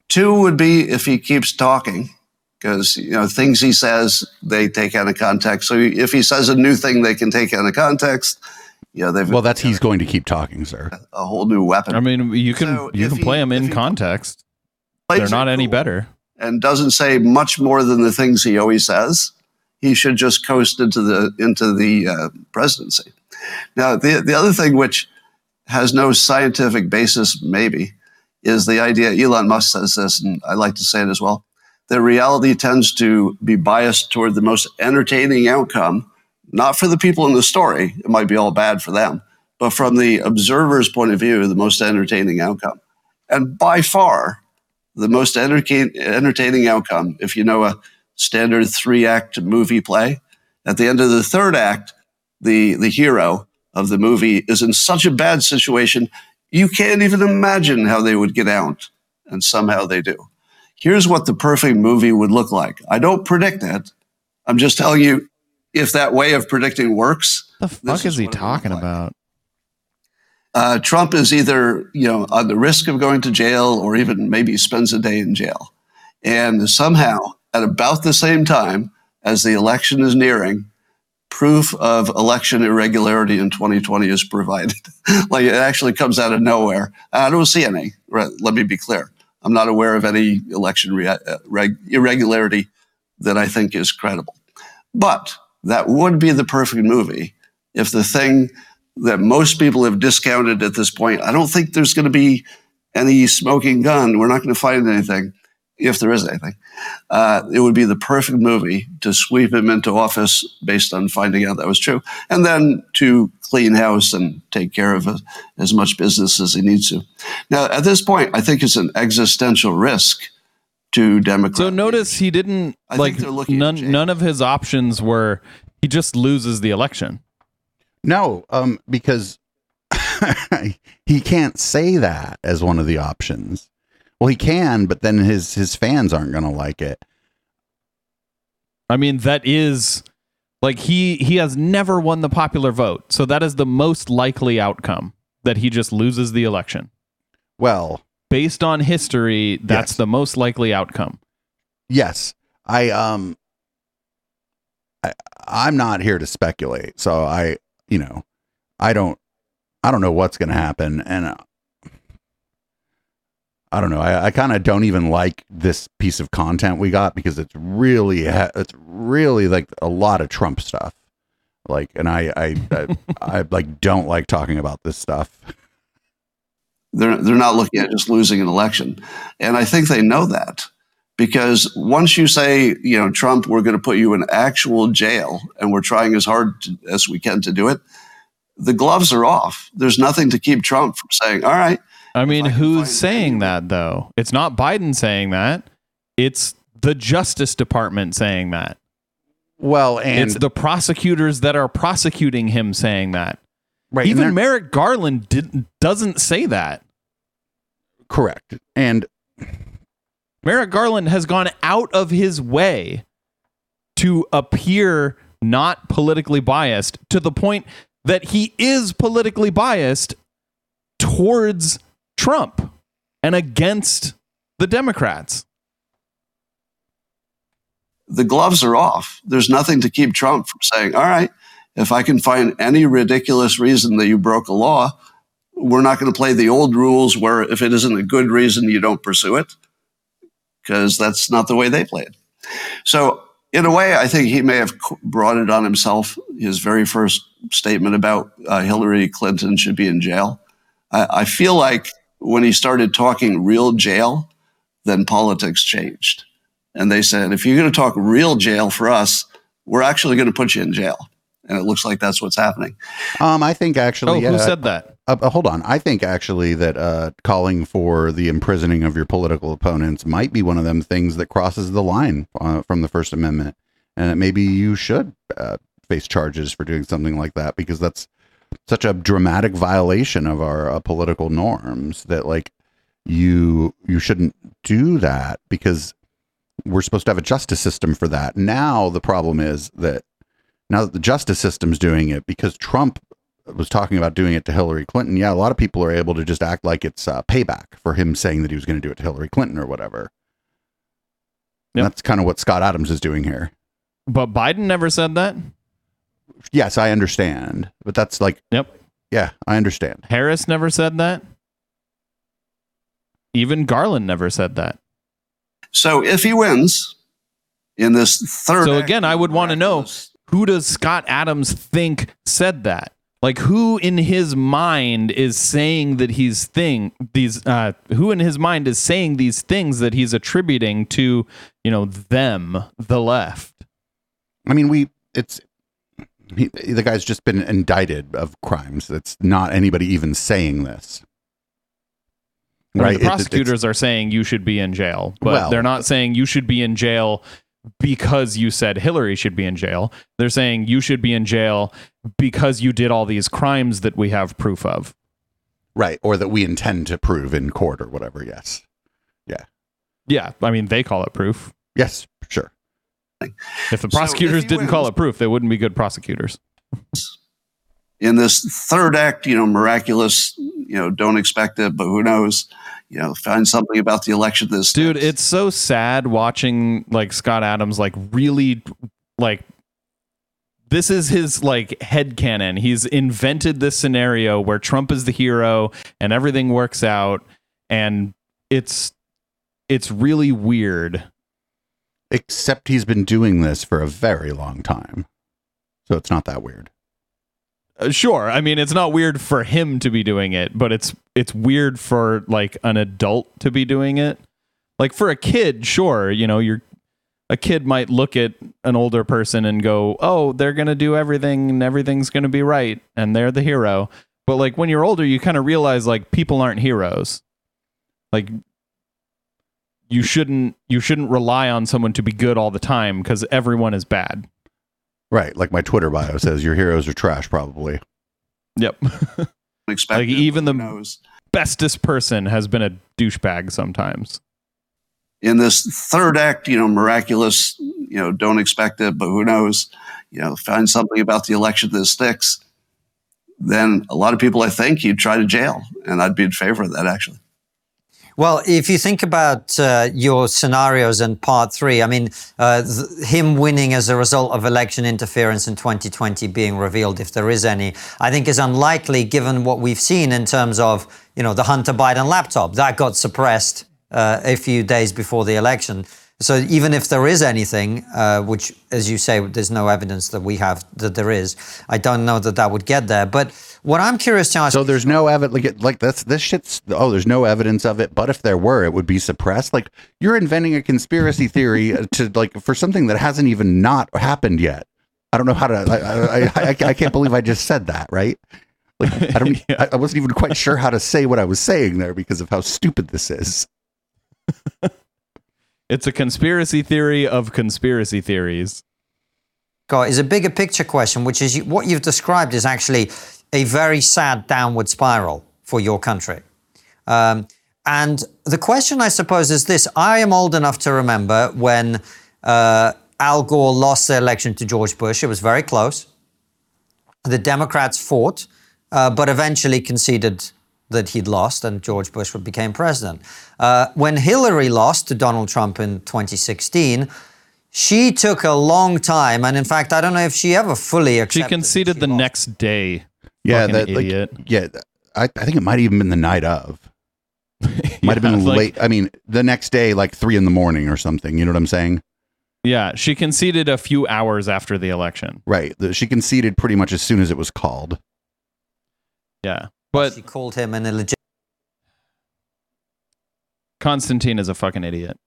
Two would be if he keeps talking, because you know things he says they take out of context. So if he says a new thing, they can take out of context. You know, they've well, that's he's going to keep talking, sir. a whole new weapon. I mean, you can So you can play them if in context. They're not any cool better. and doesn't say much more than the things he always says. He should just coast into the into the uh, presidency. Now, the the other thing which has no scientific basis, maybe, is the idea. Elon Musk says this, and I like to say it as well. That reality tends to be biased toward the most entertaining outcome, not for the people in the story. It might be all bad for them, but from the observer's point of view, the most entertaining outcome. And by far, the most entertain, entertaining outcome, if you know a standard three act movie play, at the end of the third act, the, the hero of the movie is in such a bad situation, you can't even imagine how they would get out. And somehow they do. Here's what the perfect movie would look like. I don't predict it. I'm just telling you if that way of predicting works. The fuck is is he what it looked talking like. about? Uh, Trump is either, you know, on the risk of going to jail or even maybe spends a day in jail. And somehow, at about the same time as the election is nearing, proof of election irregularity in 2020 is provided. like it actually comes out of nowhere. I don't see any. Let me be clear. I'm not aware of any election rea- uh, reg- irregularity that I think is credible. But that would be the perfect movie if the thing that most people have discounted at this point, I don't think there's going to be any smoking gun. We're not going to find anything, if there is anything. Uh, it would be the perfect movie to sweep him into office based on finding out that was true, and then to clean house and take care of as, as much business as he needs to. Now, at this point, I think it's an existential risk to Democrats. So notice he didn't I like they're looking none none of his options were he just loses the election. No, um, because he can't say that as one of the options. Well, he can, but then his his fans aren't going to like it. I mean, that is like he he has never won the popular vote. So that is the most likely outcome that he just loses the election. Well, Based on history, that's Yes. the most likely outcome. yes, I um, I, I'm not here to speculate, so I, you know, I don't, I don't know what's going to happen, and I don't know. I, I kind of don't even like this piece of content we got because it's really, it's really like a lot of Trump stuff. Like, and I, I, I, I like don't like talking about this stuff. They're, they're not looking at just losing an election. And I think they know that because once you say, you know, Trump, we're going to put you in actual jail and we're trying as hard to, as we can to do it, the gloves are off. There's nothing to keep Trump from saying, all right, I mean, I who's saying that though? It's not Biden saying that. It's the Justice Department saying that. Well, and it's the prosecutors that are prosecuting him saying that. right, Even Merrick Garland didn't doesn't say that. correct. And Merrick Garland has gone out of his way to appear not politically biased to the point that he is politically biased towards Trump and against the Democrats. the gloves are off. There's nothing to keep Trump from saying, all right, if I can find any ridiculous reason that you broke a law, we're not going to play the old rules where if it isn't a good reason, you don't pursue it, because that's not the way they play it. So, in a way, I think he may have brought it on himself. His very first statement about uh, Hillary Clinton should be in jail. I, I feel like when he started talking real jail, then politics changed. And they said, if you're going to talk real jail for us, we're actually going to put you in jail. And it looks like that's what's happening. um, I think actually, Oh, yeah, who said that? Uh, uh, hold on. I think actually that uh, calling for the imprisoning of your political opponents might be one of them things that crosses the line uh, from the First Amendment, and that maybe you should uh, face charges for doing something like that because that's such a dramatic violation of our uh, political norms that like you you shouldn't do that because we're supposed to have a justice system for that. Now the problem is that now that the justice system's doing it because Trump was talking about doing it to Hillary Clinton, yeah, a lot of people are able to just act like it's uh, payback for him saying that he was going to do it to Hillary Clinton or whatever. Yep. That's kind of what Scott Adams is doing here. But Biden never said that. Yes, I understand, but that's like, Yep. yeah, I understand. Harris never said that. Even Garland never said that. So if he wins in this third. So again, I would want to know who does Scott Adams think said that? Like who in his mind is saying that he's thing these uh who in his mind is saying these things that he's attributing to, you know, them, the left. I mean, we, it's, he, the guy's just been indicted of crimes. That's not anybody even saying this. I mean, Right. the It- it- prosecutors are saying you should be in jail, but Well- they're not saying you should be in jail because you said Hillary should be in jail. They're saying you should be in jail because you did all these crimes that we have proof of. right. Or that we intend to prove in court or whatever. Yes. Yeah. Yeah, I mean they call it proof. Yes, sure. If the So prosecutors if didn't call it proof, they wouldn't be good prosecutors. in this third act, you know, miraculous, you know, don't expect it, but who knows? You know, find something about the election this Dude, it's so sad watching like Scott Adams like really like this is his like head canon. He's invented this scenario where Trump is the hero and everything works out and it's it's really weird. Except he's been doing this for a very long time. So it's not that weird. Uh, sure. I mean, it's not weird for him to be doing it, but it's it's weird for like an adult to be doing it. Like for a kid, sure, you know, you're a kid might look at an older person and go, "Oh, they're going to do everything and everything's going to be right and they're the hero." But like when you're older, you kind of realize like people aren't heroes. Like you shouldn't you shouldn't rely on someone to be good all the time because everyone is bad. Right. Like my Twitter bio says, your heroes are trash, probably. Yep. expected. like, even the- knows? bestest person has been a douchebag sometimes. in this third act, you know, miraculous, you know, don't expect it, but who knows? You know, find something about the election that sticks. Then a lot of people, I think, you'd try to jail, and I'd be in favor of that actually. Well, if you think about uh, your scenarios in part three, I mean, uh, th- him winning as a result of election interference in 2020 being revealed, if there is any, I think is unlikely given what we've seen in terms of, you know, the Hunter Biden laptop that got suppressed uh, a few days before the election. So even if there is anything, uh, which, as you say, there's no evidence that we have that there is, I don't know that that would get there. But what I'm curious to ask So there's no evidence, like, like that's this shit's. Oh, there's no evidence of it. But if there were, it would be suppressed. Like you're inventing a conspiracy theory uh, to like for something that hasn't even not happened yet. I don't know how to. I I, I, I can't believe I just said that. Right. Like I don't. I, I wasn't even quite sure how to say what I was saying there because of how stupid this is. It's a conspiracy theory of conspiracy theories. got is a bigger picture question, which is you, what you've described is actually a very sad downward spiral for your country. Um, And the question, I suppose, is this: I am old enough to remember when uh, Al Gore lost the election to George Bush. It was very close. The Democrats fought, uh, but eventually conceded that he'd lost, and George Bush became president. Uh, when Hillary lost to Donald Trump in 2016, she took a long time, and in fact, I don't know if she ever fully She conceded she the lost. next day. Yeah, Fucking that like, yeah. I, I think it might have even been the night of. Might have Yeah, been like- late. I mean, the next day, like three in the morning or something. You know what I'm saying? Yeah, she conceded a few hours after the election. Right. The, she conceded pretty much as soon as it was called. Yeah. But She called him an illegitimate Konstantin is a fucking idiot.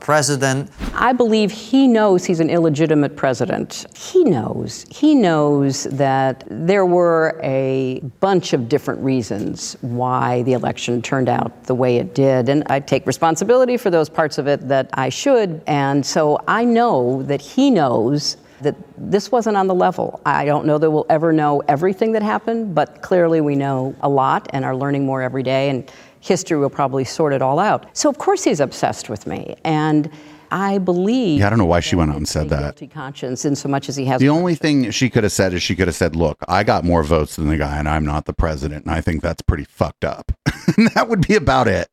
President. I believe he knows he's an illegitimate president. He knows. He knows that there were a bunch of different reasons why the election turned out the way it did. And I take responsibility for those parts of it that I should. And so I know that he knows that this wasn't on the level. I don't know that we'll ever know everything that happened, but clearly we know a lot and are learning more every day. And history will probably sort it all out. So of course he's obsessed with me, and I believe. Yeah, I don't know why she went out and said that. Guilty conscience, in so much as he has. The only thing she could have said is she could have said, "Look, I got more votes than the guy, and I'm not the president, and I think that's pretty fucked up." that would be about it.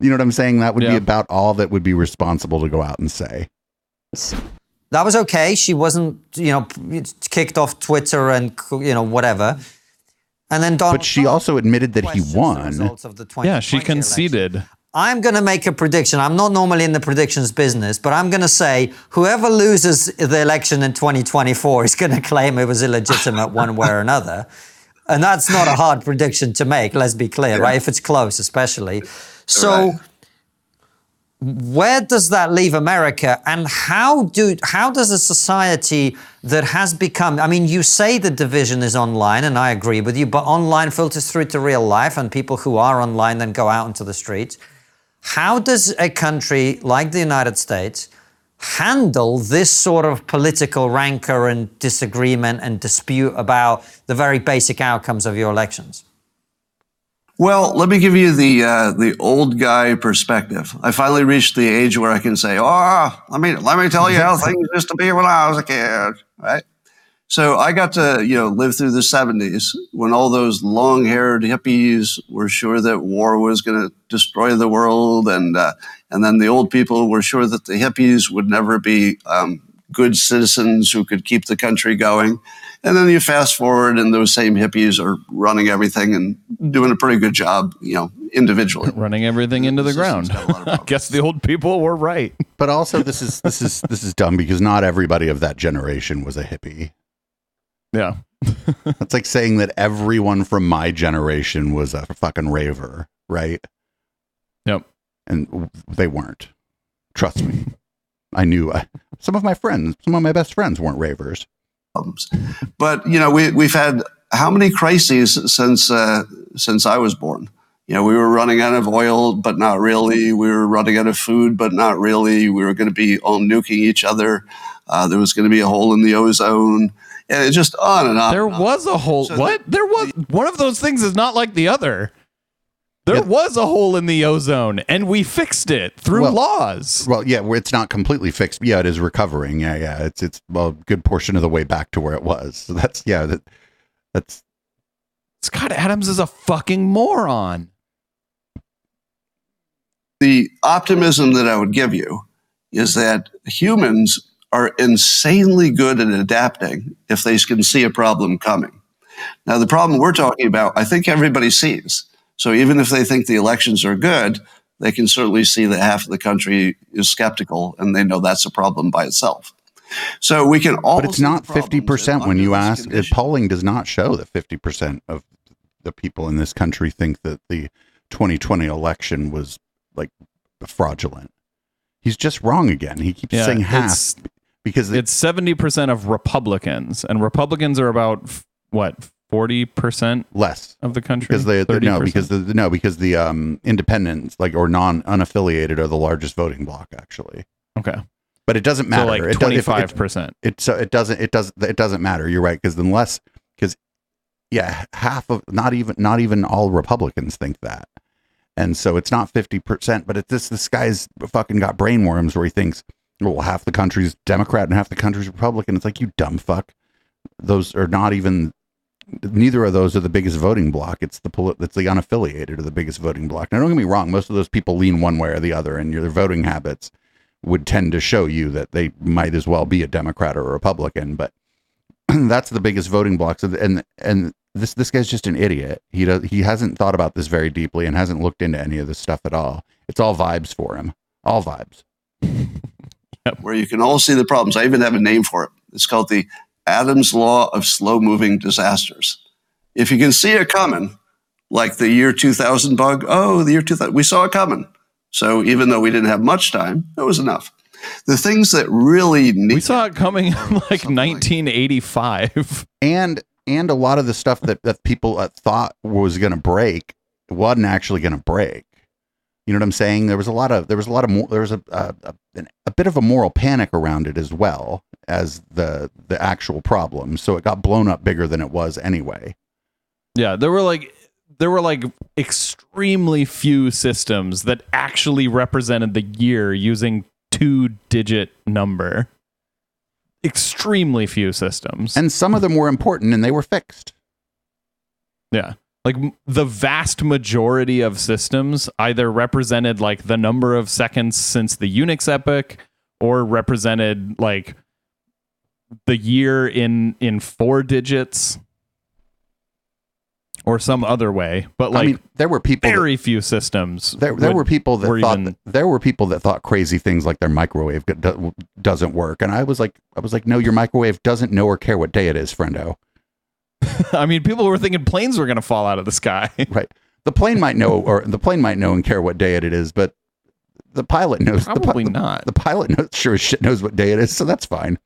You know what I'm saying? That would be about all that would be responsible to go out and say. That was okay. She wasn't, you know, kicked off Twitter and you know whatever. And then Donald. But she Trump also admitted that he questions the won. of the Yeah, she 2020 election. conceded. I'm going to make a prediction. I'm not normally in the predictions business, but I'm going to say whoever loses the election in 2024 is going to claim it was illegitimate one way or another. And that's not a hard prediction to make, let's be clear, right? If it's close, especially. So, Right. Where does that leave America and how do how does a society that has become I mean you say the division is online and I agree with you but online filters through to real life and people who are online then go out into the streets. How does a country like the United States handle this sort of political rancor and disagreement and dispute about the very basic outcomes of your elections Well, let me give you the uh, the old guy perspective. I finally reached the age where I can say, "Oh, let me let me tell you how things used to be when I was a kid." Right. So I got to you know live through the '70s when all those long-haired hippies were sure that war was going to destroy the world, and uh, and then the old people were sure that the hippies would never be um, good citizens who could keep the country going. And then you fast forward, and those same hippies are running everything and doing a pretty good job, you know, individually. Running everything into the system's ground. got a lot of I guess the old people were right. But also, this is this is this is dumb because not everybody of that generation was a hippie. Yeah. That's like saying that everyone from my generation was a fucking raver, right? Yep. And they weren't. Trust me. I knew I, some of my friends, some of my best friends weren't ravers. Problems. But you know, we we've had how many crises since uh, since I was born? You know, we were running out of oil, but not really. We were running out of food, but not really. We were going to be all nuking each other. Uh, there was going to be a hole in the ozone, and it just on and on. There and on. was a hole. So what? there was one of those things is not like the other. There Yeah. was a hole in the ozone, and we fixed it through Well- laws. Well, yeah, it's not completely fixed. Yeah, it is recovering. Yeah, yeah, it's it's well, a good portion of the way back to where it was. So that's yeah, that that's Scott Adams is a fucking moron. the optimism that I would give you is that humans are insanely good at adapting if they can see a problem coming. Now, the problem we're talking about, I think everybody sees. So even if they think the elections are good, they can certainly see that half of the country is skeptical and they know that's a problem by itself. So we can all. but it's not 50% when you ask. If condition- polling does not show that fifty percent of the people in this country think that the 2020 election was like fraudulent. He's just wrong again. He keeps Yeah, saying half because It's seventy percent of Republicans, and Republicans are about f- what forty percent less of the country. because they they- no 30%? because the no because the um independents like or non unaffiliated are the largest voting bloc actually. okay, But it doesn't matter. so like twenty five percent. it so it doesn't it does it doesn't matter. You're right because unless because yeah half of not even not even all Republicans think that. And so it's not 50%, but it's this this guy's fucking got brain worms where he thinks, well, half the country's Democrat and half the country's Republican. It's like, you dumb fuck. Those are not even neither of those are the biggest voting block. It's the poli- it's the unaffiliated are the biggest voting block. Now, don't get me wrong; most of those people lean one way or the other, and your voting habits would tend to show you that they might as well be a Democrat or a Republican. But that's the biggest voting blocks, and and this this guy's just an idiot. He does he hasn't thought about this very deeply and hasn't looked into any of this stuff at all. It's all vibes for him, all vibes. Yep. where you can all see the problems. I even have a name for it. It's called the Adams Law of Slow Moving Disasters. If you can see it coming, like the year 2000 bug, oh, the year 2000, we saw it coming. So even though we didn't have much time, it was enough. The things that really need We saw it coming in like 1985. and and a lot of the stuff that, that people uh, thought was going to break wasn't actually going to break. You know what I'm saying? There was a lot of there was a lot of more there was a a, a a bit of a moral panic around it as well as the the actual problem. So it got blown up bigger than it was anyway. Yeah, there were like there were like extremely few systems that actually represented the year using two digit number. Extremely few systems. And some of them were important and they were fixed. Yeah. Like m- the vast majority of systems either represented like the number of seconds since the Unix epoch or represented like the year in in four digits or some other way. But like I mean, there were people that- very few systems. there, there would- were people that were thought even- that, there were people that thought crazy things like their microwave do, doesn't work and I was like I was like no your microwave doesn't know or care what day it is friendo I mean, people were thinking planes were going to fall out of the sky. right the plane might know or the plane might know and care what day it is but the pilot knows the, Probably the- not. the pilot knows sure as shit knows what day it is so that's fine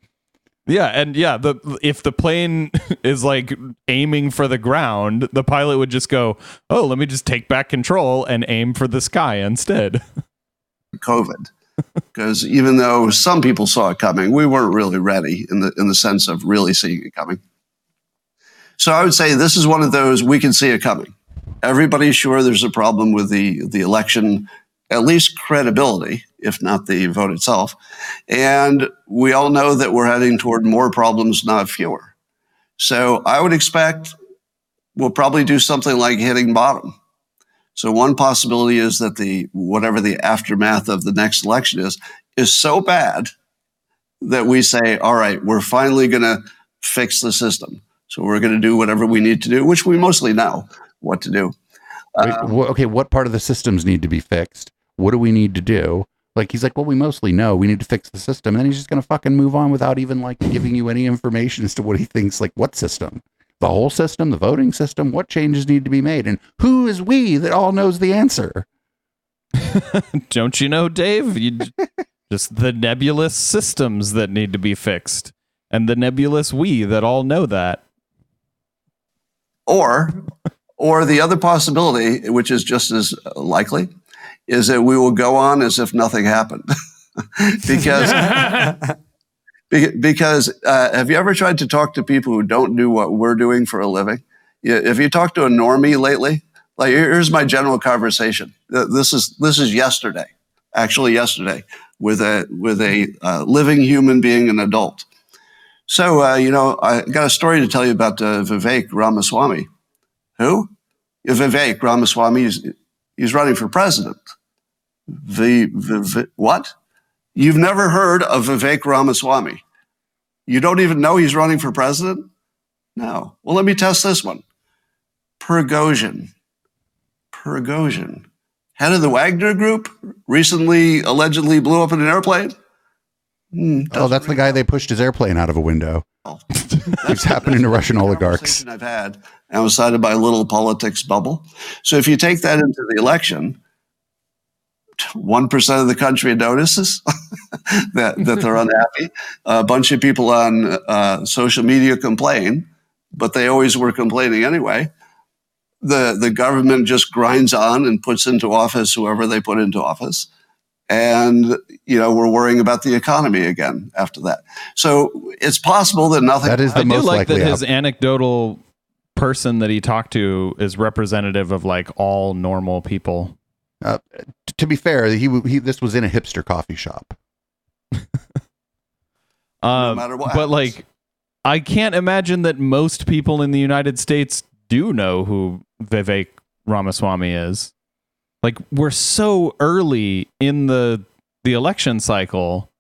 Yeah, and yeah, the if the plane is like aiming for the ground, the pilot would just go, "Oh, let me just take back control and aim for the sky instead." COVID. Because even though some people saw it coming, we weren't really ready in the in the sense of really seeing it coming. So I would say this is one of those we can see it coming. Everybody's sure there's a problem with the the election, at least credibility, if not the vote itself. And we all know that we're heading toward more problems, not fewer. So I would expect we'll probably do something like hitting bottom. So one possibility is that the whatever the aftermath of the next election is is so bad that we say, all right, we're finally going to fix the system. So we're going to do whatever we need to do, which we mostly know what to do. Wait, okay what part of the systems need to be fixed what do we need to do like he's like well we mostly know. We need to fix the system. And then he's just going to fucking move on without even like giving you any information as to what he thinks like what system? The whole system? The voting system? What changes need to be made? And who is we that all knows the answer? Don't you know, Dave? You just the nebulous systems that need to be fixed, and the nebulous we that all know that. Or, or the other possibility, which is just as likely, is that we will go on as if nothing happened. because because uh, have you ever tried to talk to people who don't do what we're doing for a living? If you talked to a normie lately, like here's my general conversation. This is this is yesterday, actually yesterday, with a with a uh, living human being, an adult. So uh, you know, I got a story to tell you about uh, Vivek Ramaswamy. Who? Vivek Ramaswamy. He's, he's running for president. V, v, v, what? You've never heard of Vivek Ramaswamy. You don't even know he's running for president? No. Well, let me test this one. Prigozhin. Prigozhin. Head of the Wagner Group, recently allegedly blew up in an airplane. Hmm, oh that's the guy they pushed his airplane out of a window bell. keeps happening to russian oligarchs I've had i outside of my little politics bubble. So if you take that into the election, one percent of the country notices that that they're unhappy. A bunch of people on uh, social media complain, but they always were complaining anyway. The the government just grinds on and puts into office whoever they put into office. And you know we're worrying about the economy again after that. So it's possible that nothing. That is the I do most like that likely his anecdotal person that he talked to is representative of like all normal people. Uh, t- to be fair, he, he this was in a hipster coffee shop. Um, matter what But happens. like, I can't imagine that most people in the United States do know who Vivek Ramaswamy is. Like, we're so early in the the election cycle,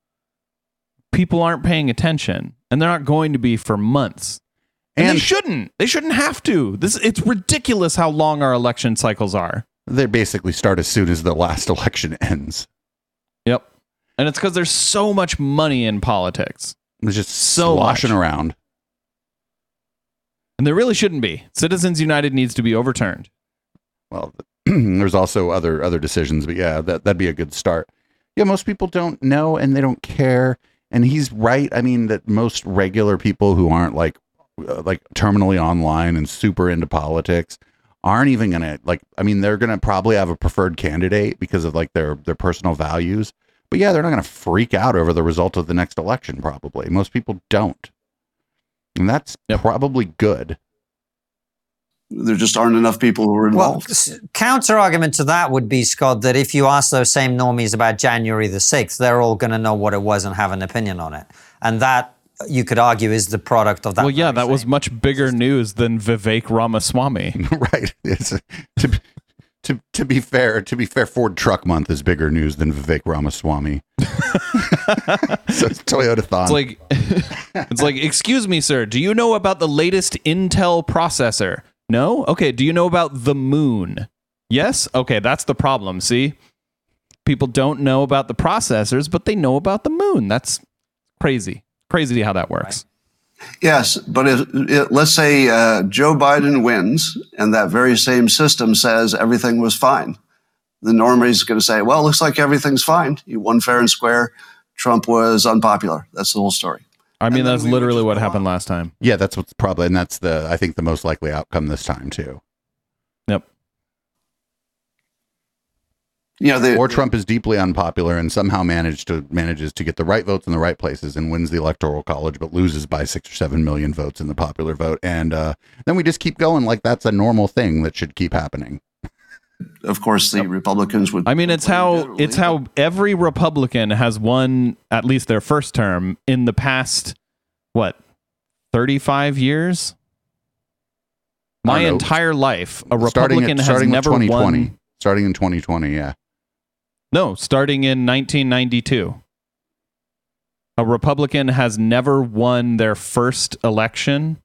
people aren't paying attention, and they're not going to be for months. And, they shouldn't. They shouldn't have to. This it's ridiculous how long our election cycles are. They basically start as soon as the last election ends. Yep. And it's because there's so much money in politics. It's just So sloshing much. around. And there really shouldn't be. Citizens United needs to be overturned. Well, there's also other other decisions, but yeah, that that'd be a good start. Yeah, most people don't know and they don't care, and he's right. I mean, that most regular people who aren't like uh, like terminally online and super into politics aren't even gonna like. I mean, they're gonna probably have a preferred candidate because of like their their personal values. But yeah, they're not gonna freak out over the result of the next election. Probably most people don't, and that's Yep. probably good. There just aren't enough people who are involved. Well, involved. counter argument to that would be, Scott, that if you ask those same normies about January the 6th, they're all going to know what it was and have an opinion on it. And that, you could argue, is the product of that. well, yeah, that was much bigger news than Vivek Ramaswamy. right. It's, to, to to be fair, to be fair, Ford Truck Month is bigger news than Vivek Ramaswamy. so it's Toyotathon. It's like, it's like, excuse me, sir. Do you know about the latest Intel processor? No. Okay. Do you know about the moon? Yes. Okay, that's the problem. See, people don't know about the processors, but they know about the moon. That's crazy. Crazy how that works. Yes, but if, if let's say uh, Joe Biden wins, and that very same system says everything was fine, the normie is going to say, "Well, it looks like everything's fine. You won fair and square. Trump was unpopular. That's the whole story." I mean, And that's literally what happened on. last time. yeah, that's what's probably, and that's the I think the most likely outcome this time too. Yep. You know, the, Or Trump is deeply unpopular and somehow managed to manages to get the right votes in the right places and wins the electoral college, but loses by six or seven million votes in the popular vote. And uh, then we just keep going like that's a normal thing that should keep happening. of course, the Republicans would. I mean, it's how literally- it's how every Republican has won at least their first term in the past what 35 years. My I don't know. entire life, a starting Republican at, starting has never 2020. won. Starting in 2020, yeah. No, starting in 1992. A Republican has never won their first election,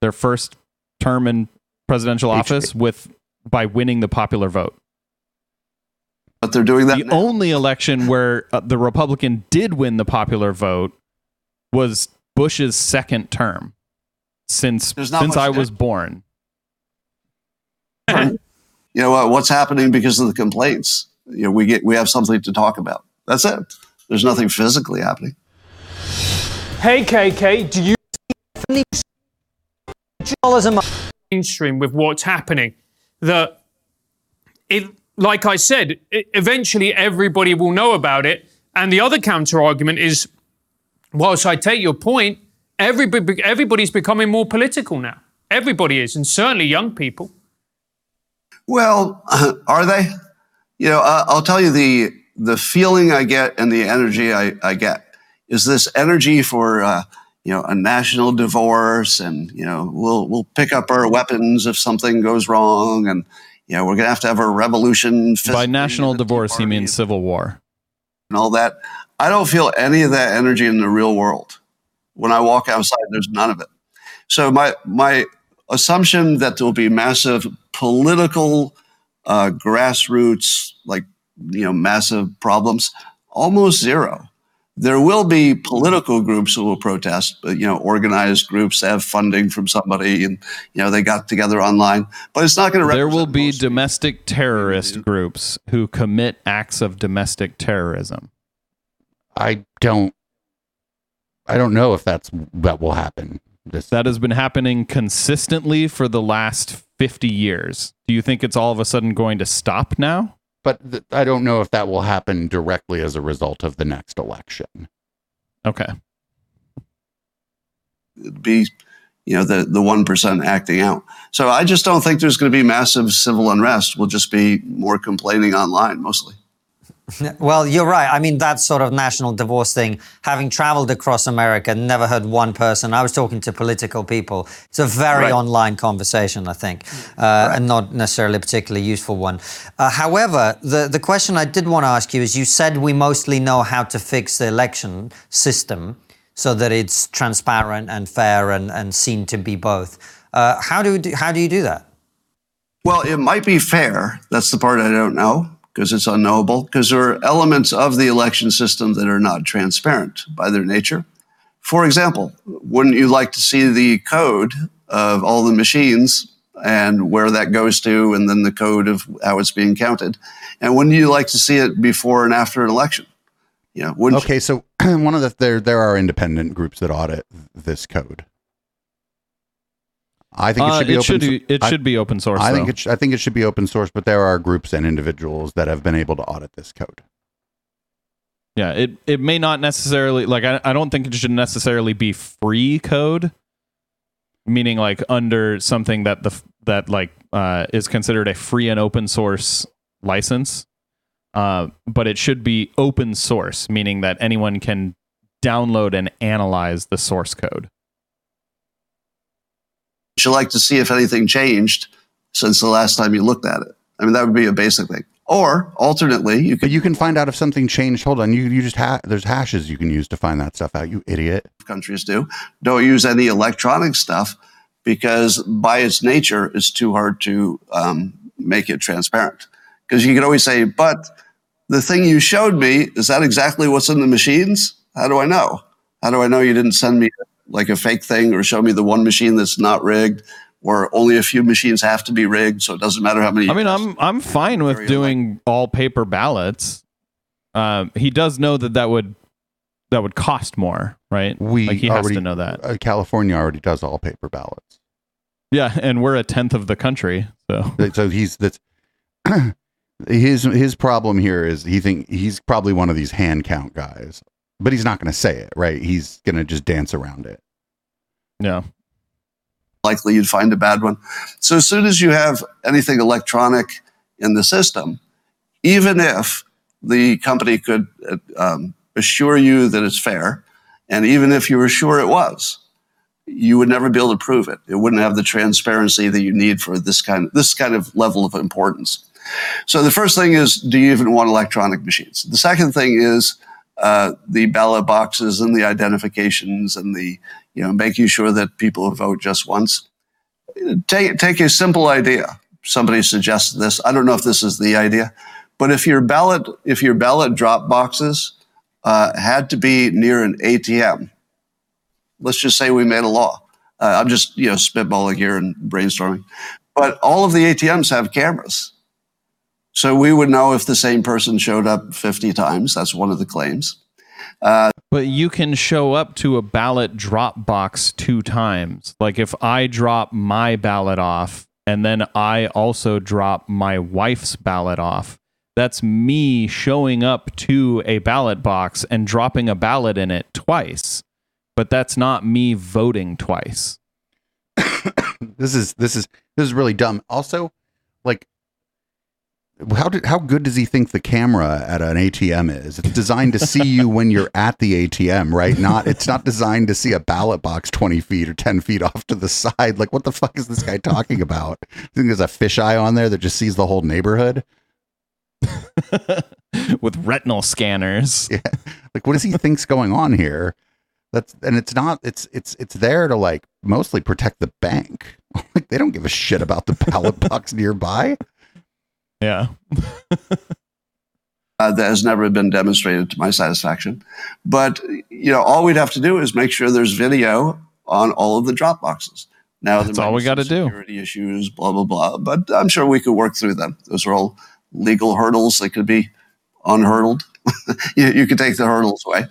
their first term in presidential office with by winning the popular vote. but they're doing that. the now. only election where uh, the Republican did win the popular vote was Bush's second term since since I was born. you know what, what's happening because of the complaints. You know, we get we have something to talk about. That's it. There's nothing physically happening. Hey, KK, do you month. mainstream with what's happening that it like i said it, eventually everybody will know about it and the other counter argument is whilst i take your point everybody, everybody's becoming more political now everybody is and certainly young people Well, are they? You know, uh, I'll tell you the the feeling I get and the energy I, I get is this energy for uh, you know a national divorce, and you know we'll we'll pick up our weapons if something goes wrong, and you know we're gonna have to have a revolution. By national in the Tea divorce, he means civil war. and all that. I don't feel any of that energy in the real world. When I walk outside, there's none of it. So my my assumption that there will be massive political uh, grassroots, like you know, massive problems, almost zero. There will be political groups who will protest, but you know, organized groups that have funding from somebody, and you know, they got together online. But it's not going to. There will be domestic terrorist groups who commit acts of domestic terrorism. I don't I don't know if that's that will happen. This That has been happening consistently for the last 50 years. Do you think it's all of a sudden going to stop now? but th- I don't know if that will happen directly as a result of the next election. Okay. be, you know, the, the 1% acting out. So I just don't think there's going to be massive civil unrest. We'll just be more complaining online mostly. Well, you're right. I mean, that sort of national divorce thing, having traveled across America, never heard one person. I was talking to political people. It's a very Right. online conversation, I think, uh, and not necessarily a particularly useful one. Uh, however, the, the question I did want to ask you is you said we mostly know how to fix the election system so that it's transparent and fair and, and seen to be both. Uh, how, do, we do- how do you do that? Well, it might be fair. That's the part I don't know because it's unknowable. Because there are elements of the election system that are not transparent by their nature. For example, wouldn't you like to see the code of all the machines and where that goes to, and then the code of how it's being counted? And wouldn't you like to see it before and after an election? You Okay, so one of the there there are independent groups that audit this code. I think it Uh, should be it open. should be, it I- should be open source. I think it sh- I think it should be open source, but there are groups and individuals that have been able to audit this code. Yeah, it it may not necessarily like I, I don't think it should necessarily be free code, meaning like under something that the that like uh, is considered a free and open source license. Uh, but it should be open source, meaning that anyone can download and analyze the source code. You like to see if anything changed since the last time you looked at it? I mean, that would be a basic thing. Or alternately, you But you can find out if something changed. Hold on, you you just ha- there's hashes you can use to find that stuff out. You idiot. countries do. Don't use any electronic stuff because by its nature, it's too hard to um, make it transparent. Because you can always say, but the thing you showed me, is that exactly what's in the machines? How do I know? How do I know you didn't send me like a fake thing or show me the one machine that's not rigged or only a few machines have to be rigged so it doesn't matter how many I mean. I'm I'm fine with Very doing all paper ballots. Um, he does know that that would that would cost more, right? We like he has already- to know that. Uh, California already does all paper ballots. Yeah, and we're a tenth of the country, so So he's that's his his problem here is he think he's probably one of these hand count guys, but he's not going to say it, right? He's going to just dance around it. yeah. likely you'd find a bad one. So as soon as you have anything electronic in the system, even if the company could uh, um, assure you that it's fair, and even if you were sure it was, you would never be able to prove it. It wouldn't have the transparency that you need for this kind of, this kind of level of importance. So the first thing is, do you even want electronic machines? The second thing is uh, the ballot boxes and the identifications and the you know making sure that people vote just once. Take take a simple idea. Somebody suggested this. I don't know if this is the idea, but if your ballot if your ballot drop boxes uh, had to be near an ATM, let's just say we made a law. Uh, I'm just you know spitballing here and brainstorming, but all of the ATMs have cameras. So we would know if the same person showed up 50 times. That's one of the claims. But you can show up to a ballot drop box two times. Like if I drop my ballot off and then I also drop my wife's ballot off, that's me showing up to a ballot box and dropping a ballot in it twice. But that's not me voting twice. This is this is this is really dumb. Also, like how did how good does he think the camera at an ATM is? It's designed to see you when you're at the ATM, right? Not it's not designed to see a ballot box twenty feet or ten feet off to the side. Like what the fuck is this guy talking about? You think there's a fisheye on there that just sees the whole neighborhood? With retinal scanners. Yeah. Like what does he think's going on here? That's and it's not it's it's it's there to like mostly protect the bank. Like they don't give a shit about the ballot box nearby. Yeah. uh, that has never been demonstrated to my satisfaction. But you know, all we'd have to do is make sure there's video on all of the drop boxes. Now, That's all we gotta do. Security issues, blah blah blah. But I'm sure we could work through them. Those are all legal hurdles that could be unhurdled. you, you could take the hurdles away.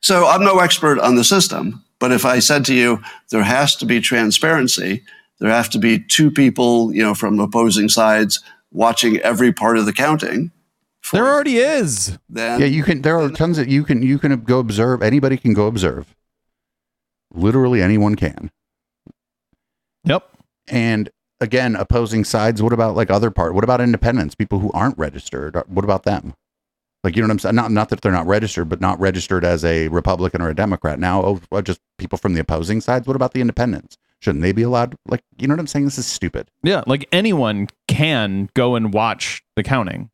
So I'm no expert on the system, but if I said to you there has to be transparency, there have to be two people, you know, from opposing sides watching every part of the counting. There already is. then Yeah, you can. There are tons of you can you can go observe. Anybody can go observe. Literally anyone can. Yep. And again, opposing sides. What about like other part? What about independents? People who aren't registered. Uh, what about them? Like you know what I'm saying? Not not that they're not registered, but not registered as a Republican or a Democrat. Now, oh, well, just people from the opposing sides. What about the independents? Shouldn't they be allowed? Like you know what I'm saying? This is stupid. Yeah, like anyone can go and watch the counting.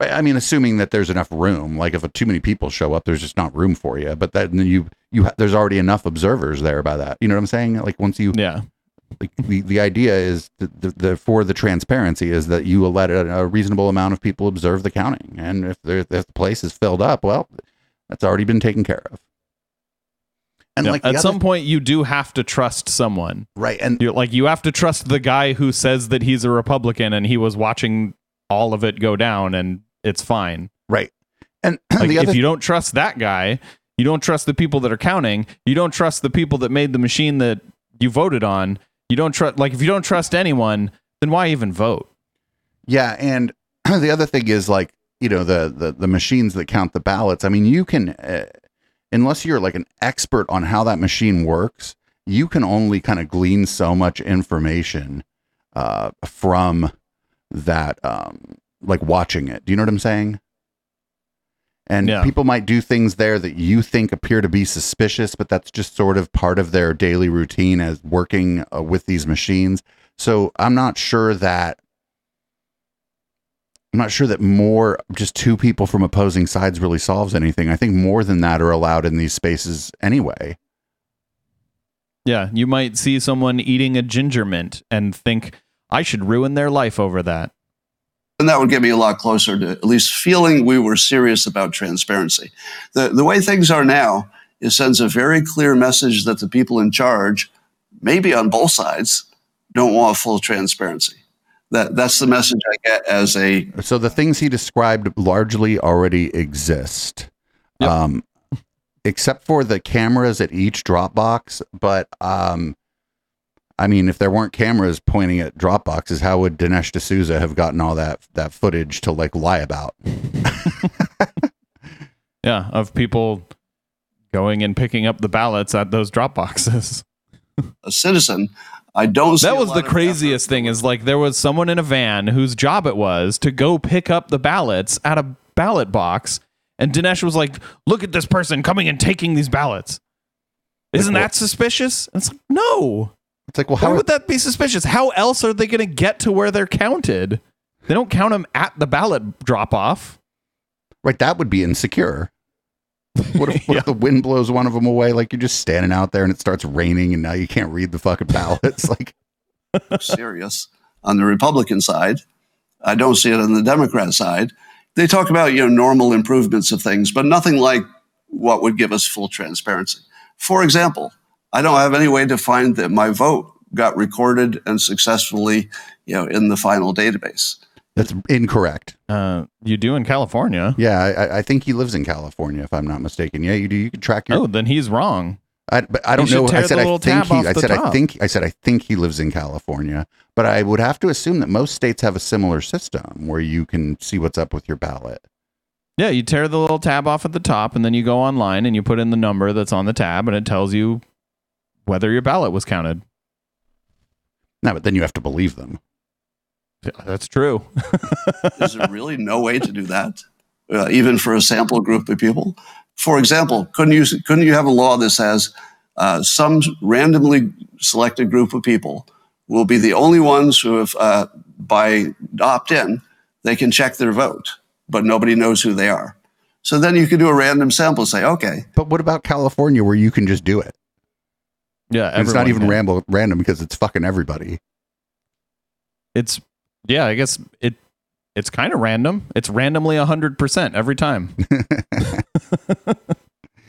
I mean, assuming that there's enough room. Like if too many people show up, there's just not room for you. But that then you you ha- there's already enough observers there by that. You know what I'm saying? Like once you Yeah. like the, the idea is the, the, the for the transparency is that you will let a, a reasonable amount of people observe the counting, and if there, if the place is filled up, well, that's already been taken care of. And like At other- some point, you do have to trust someone. right? And You're like you have to trust the guy who says that he's a Republican and he was watching all of it go down and it's fine. right, and Like if you don't trust that guy, you don't trust the people that are counting. You don't trust the people that made the machine that you voted on. You don't trust like if you don't trust anyone, then why even vote? Yeah, and the other thing is like you know the the the machines that count the ballots. I mean, you can uh, unless you're like an expert on how that machine works, you can only kind of glean so much information uh, from that, um, like watching it. Do you know what I'm saying? And Yeah. people might do things there that you think appear to be suspicious, but that's just sort of part of their daily routine as working uh, with these machines. So I'm not sure that I'm not sure that more just two people from opposing sides really solves anything. I think more than that are allowed in these spaces anyway. Yeah, you might see someone eating a ginger mint and think I should ruin their life over that. And that would get me a lot closer to at least feeling we were serious about transparency. The, the way things are now, it sends a very clear message that the people in charge, maybe on both sides, don't want full transparency. That, that's the message I get as a So the things he described largely already exist. Yep. Um except for the cameras at each Dropbox, but um I mean, if there weren't cameras pointing at Dropboxes, how would Dinesh D'Souza have gotten all that that footage to like lie about? Yeah, of people going and picking up the ballots at those drop boxes. a citizen. I don't that was the craziest thing is like there was someone in a van whose job it was to go pick up the ballots at a ballot box and Dinesh was like, "Look at this person coming and taking these ballots." Isn't Like, that suspicious? And it's like, "No. It's like, well, Why how would that be suspicious? How else are they going to get to where they're counted? They don't count them at the ballot drop off. right? That would be insecure. What if, what if the wind blows one of them away? Like you're just standing out there and it starts raining and now you can't read the fucking ballots. like, serious on the Republican side. I don't see it on the Democrat side. They talk about you know normal improvements of things, but nothing like what would give us full transparency. For example, I don't have any way to find that my vote got recorded and successfully you know in the final database. That's incorrect. Uh, you do in California. Yeah, I, I- think he lives in California, if I'm not mistaken. Yeah, you do. You can track your. Oh, then he's wrong. I, but I don't know. I said I think he. I said I think. I said I think he lives in California. But I would have to assume that most states have a similar system where you can see what's up with your ballot. Yeah, you tear the little tab off at the top, and then you go online and you put in the number that's on the tab, and it tells you whether your ballot was counted. No, but then you have to believe them. Yeah, that's true. Is there really no way to do that, uh, even for a sample group of people? For example, couldn't you couldn't you have a law that says uh, some randomly selected group of people will be the only ones who have, uh, by opt in, they can check their vote, but nobody knows who they are. So then you could do a random sample, say, okay, But what about California, where you can just do it? Yeah, it's not even ramble, random because it's fucking everybody. It's yeah, I guess it it's kind of random. It's randomly hundred percent every time.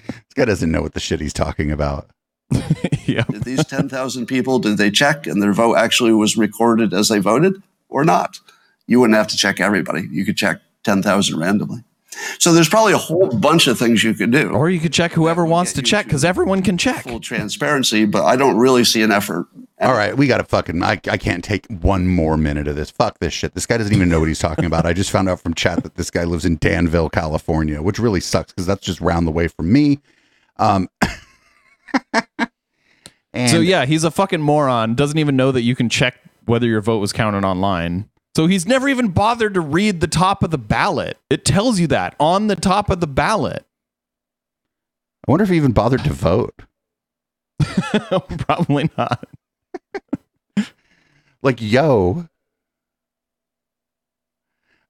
This guy doesn't know what the shit he's talking about. yeah, did these 10,000 people, did they check and their vote actually was recorded as they voted or not? You wouldn't have to check everybody. You could check 10,000 randomly. So there's probably a whole bunch of things you could do. or you could check whoever wants to check because everyone can check. full transparency, but I don't really see an effort. All right, we got to fucking. I, I can't take one more minute of this. Fuck this shit. This guy doesn't even know what he's talking about. I just found out from chat that this guy lives in Danville, California, which really sucks because that's just round the way from me. Um, And so yeah, he's a fucking moron. Doesn't even know that you can check whether your vote was counted online. So he's never even bothered to read the top of the ballot. It tells you that on the top of the ballot. I wonder if he even bothered to vote. Probably not. Like, yo.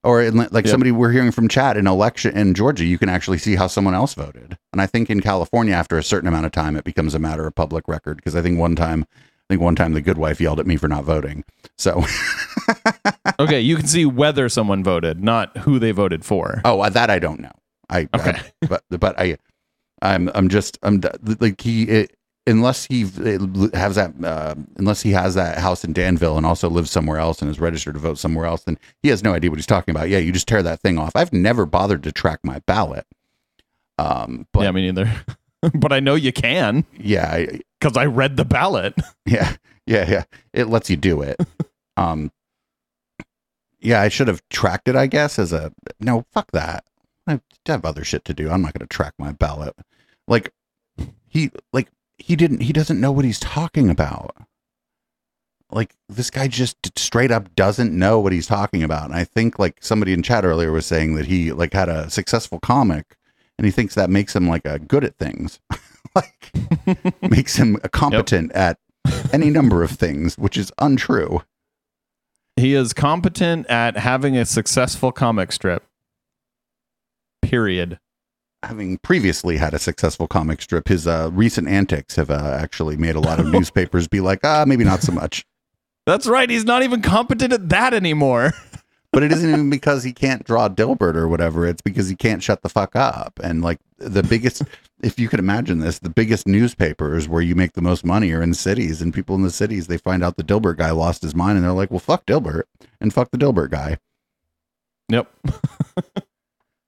Or in, like Yep. somebody we're hearing from chat in election in Georgia, you can actually see how someone else voted. And I think in California, after a certain amount of time, it becomes a matter of public record. Because I think one time, I think one time the good wife yelled at me for not voting. So, Okay, you can see whether someone voted, not who they voted for. oh, uh, that I don't know. I, Okay. I- but but I, I'm I'm just I'm like he it, unless he has that uh, unless he has that house in Danville and also lives somewhere else and is registered to vote somewhere else, then he has no idea what he's talking about. Yeah, you just tear that thing off. I've never bothered to track my ballot. Um, but yeah, me neither. but I know you can yeah, I, because I read the ballot. yeah, yeah, yeah. It lets you do it. um, yeah, I should have tracked it. I guess as a no. Fuck that. I have other shit to do. I'm not going to track my ballot. Like he, like he didn't. He doesn't know what he's talking about. Like this guy just straight up doesn't know what he's talking about. And I think like somebody in chat earlier was saying that he like had a successful comic, and he thinks that makes him like a good at things. like makes him a competent at any number of things, which is untrue. He is competent at having a successful comic strip. Period. Having previously had a successful comic strip, his uh, recent antics have uh, actually made a lot of newspapers be like, ah, maybe not so much. That's right. He's not even competent at that anymore. But it isn't even because he can't draw Dilbert or whatever. It's because he can't shut the fuck up. And like the biggest, if you could imagine this, the biggest newspapers where you make the most money are in cities. And people in the cities, they find out the Dilbert guy lost his mind and they're like, well, fuck Dilbert and fuck the Dilbert guy. Yep.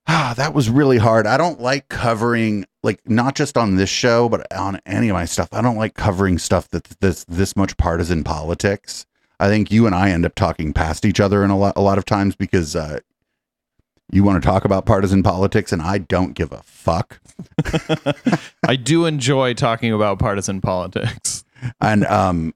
Ah, that was really hard. I don't like covering like not just on this show, but on any of my stuff. I don't like covering stuff that's this this much partisan politics. I think you and I end up talking past each other in a lot a lot of times because uh, you want to talk about partisan politics and I don't give a fuck. I do enjoy talking about partisan politics. And um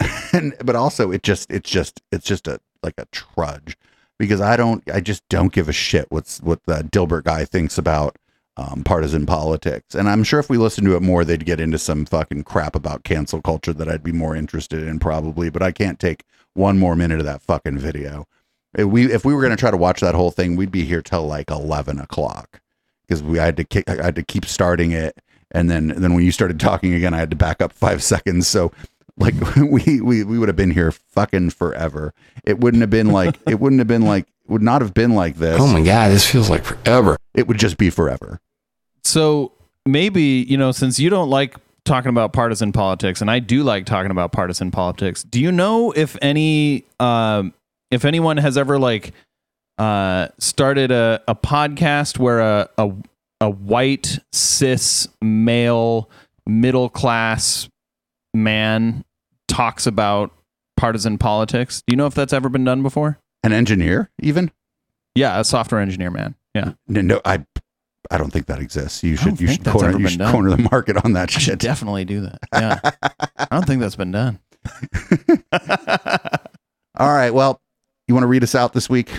and but also it just it's just it's just a like a trudge because I don't I just don't give a shit what's what the Dilbert guy thinks about um, partisan politics. And I'm sure if we listened to it more, they'd get into some fucking crap about cancel culture that I'd be more interested in probably. But I can't take one more minute of that fucking video. If we if we were gonna try to watch that whole thing, we'd be here till like eleven o'clock because we I had to kick, I had to keep starting it, and then then when you started talking again, I had to back up five seconds. So like we we we would have been here fucking forever. It wouldn't have been like it wouldn't have been like would not have been like this. Oh my god, this feels like forever. It would just be forever. So maybe, you know, since you don't like talking about partisan politics and I do like talking about partisan politics, do you know if any um if anyone has ever like uh started a, a podcast where a, a a white cis male middle class man talks about partisan politics? Do you know if that's ever been done before? An engineer, even Yeah, a software engineer man. Yeah. no, no I I don't think that exists. You should you should corner you should done. corner the market on that I shit. definitely do that. Yeah. I don't think that's been done. All right. Well, you want to read us out this week?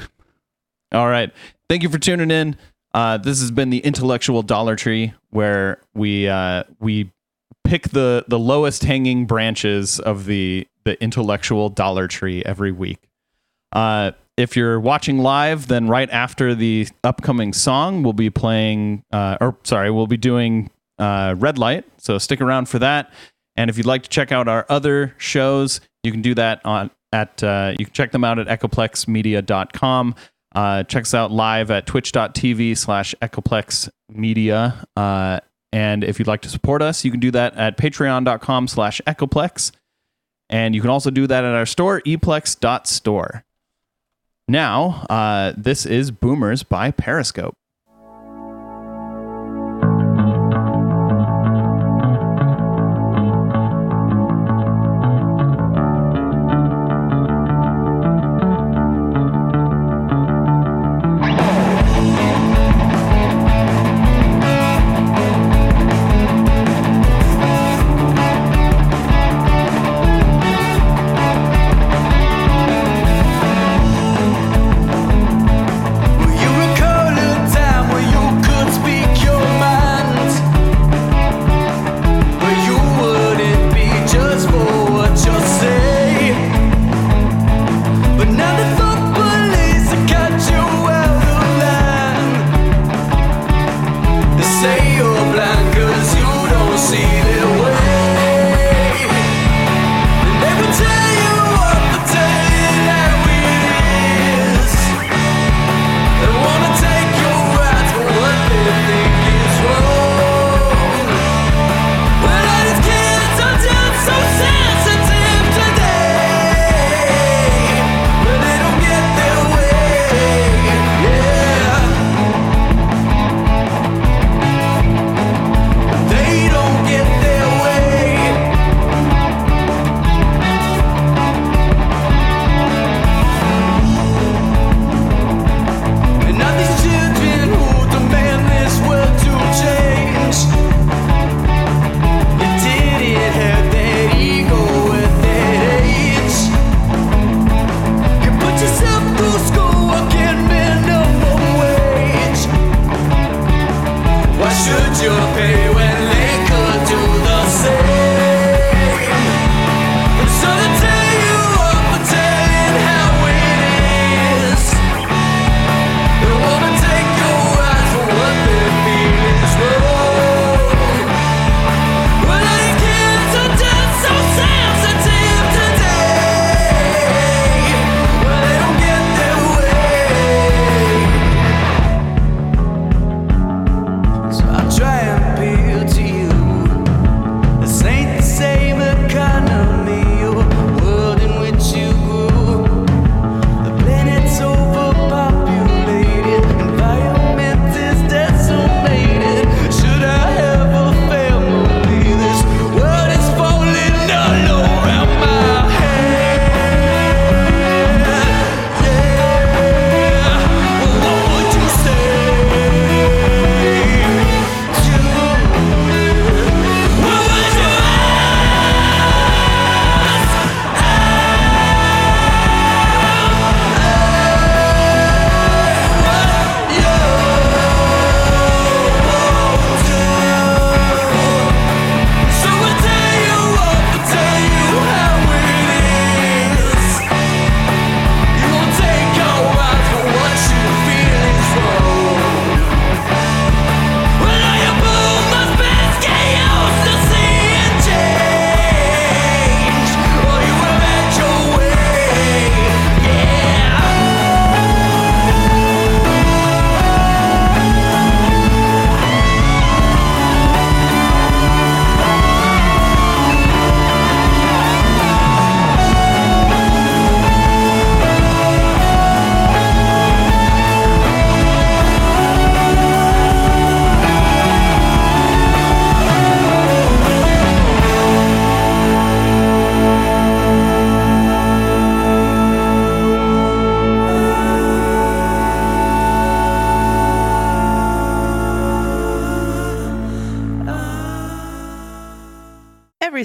All right. Thank you for tuning in. Uh, this has been the intellectual Dollar Tree, where we uh, we pick the the lowest hanging branches of the the intellectual Dollar Tree every week. Uh, if you're watching live, then right after the upcoming song, we'll be playing, uh, or sorry, we'll be doing uh, Red Light. So stick around for that. And if you'd like to check out our other shows, you can do that on at uh, you can check them out at echoplexmedia.com. Uh, check us out live at twitch.tv slash echoplexmedia. Uh, and if you'd like to support us, you can do that at patreon.com slash echoplex. And you can also do that at our store, eplex.store. Now, uh, this is Boomers by Periscope.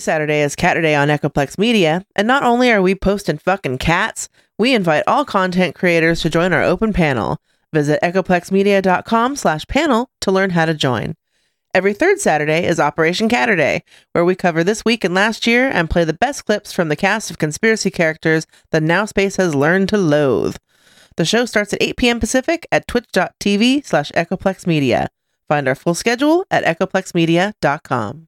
Saturday is Cat Day on Echoplex Media, and not only are we posting fucking cats, we invite all content creators to join our open panel. Visit echoplexmedia.com slash panel to learn how to join. Every third Saturday is Operation Catterday, where we cover this week and last year and play the best clips from the cast of conspiracy characters that Now Space has learned to loathe. The show starts at 8 p.m. Pacific at twitch.tv slash echoplexmedia. Find our full schedule at echoplexmedia.com.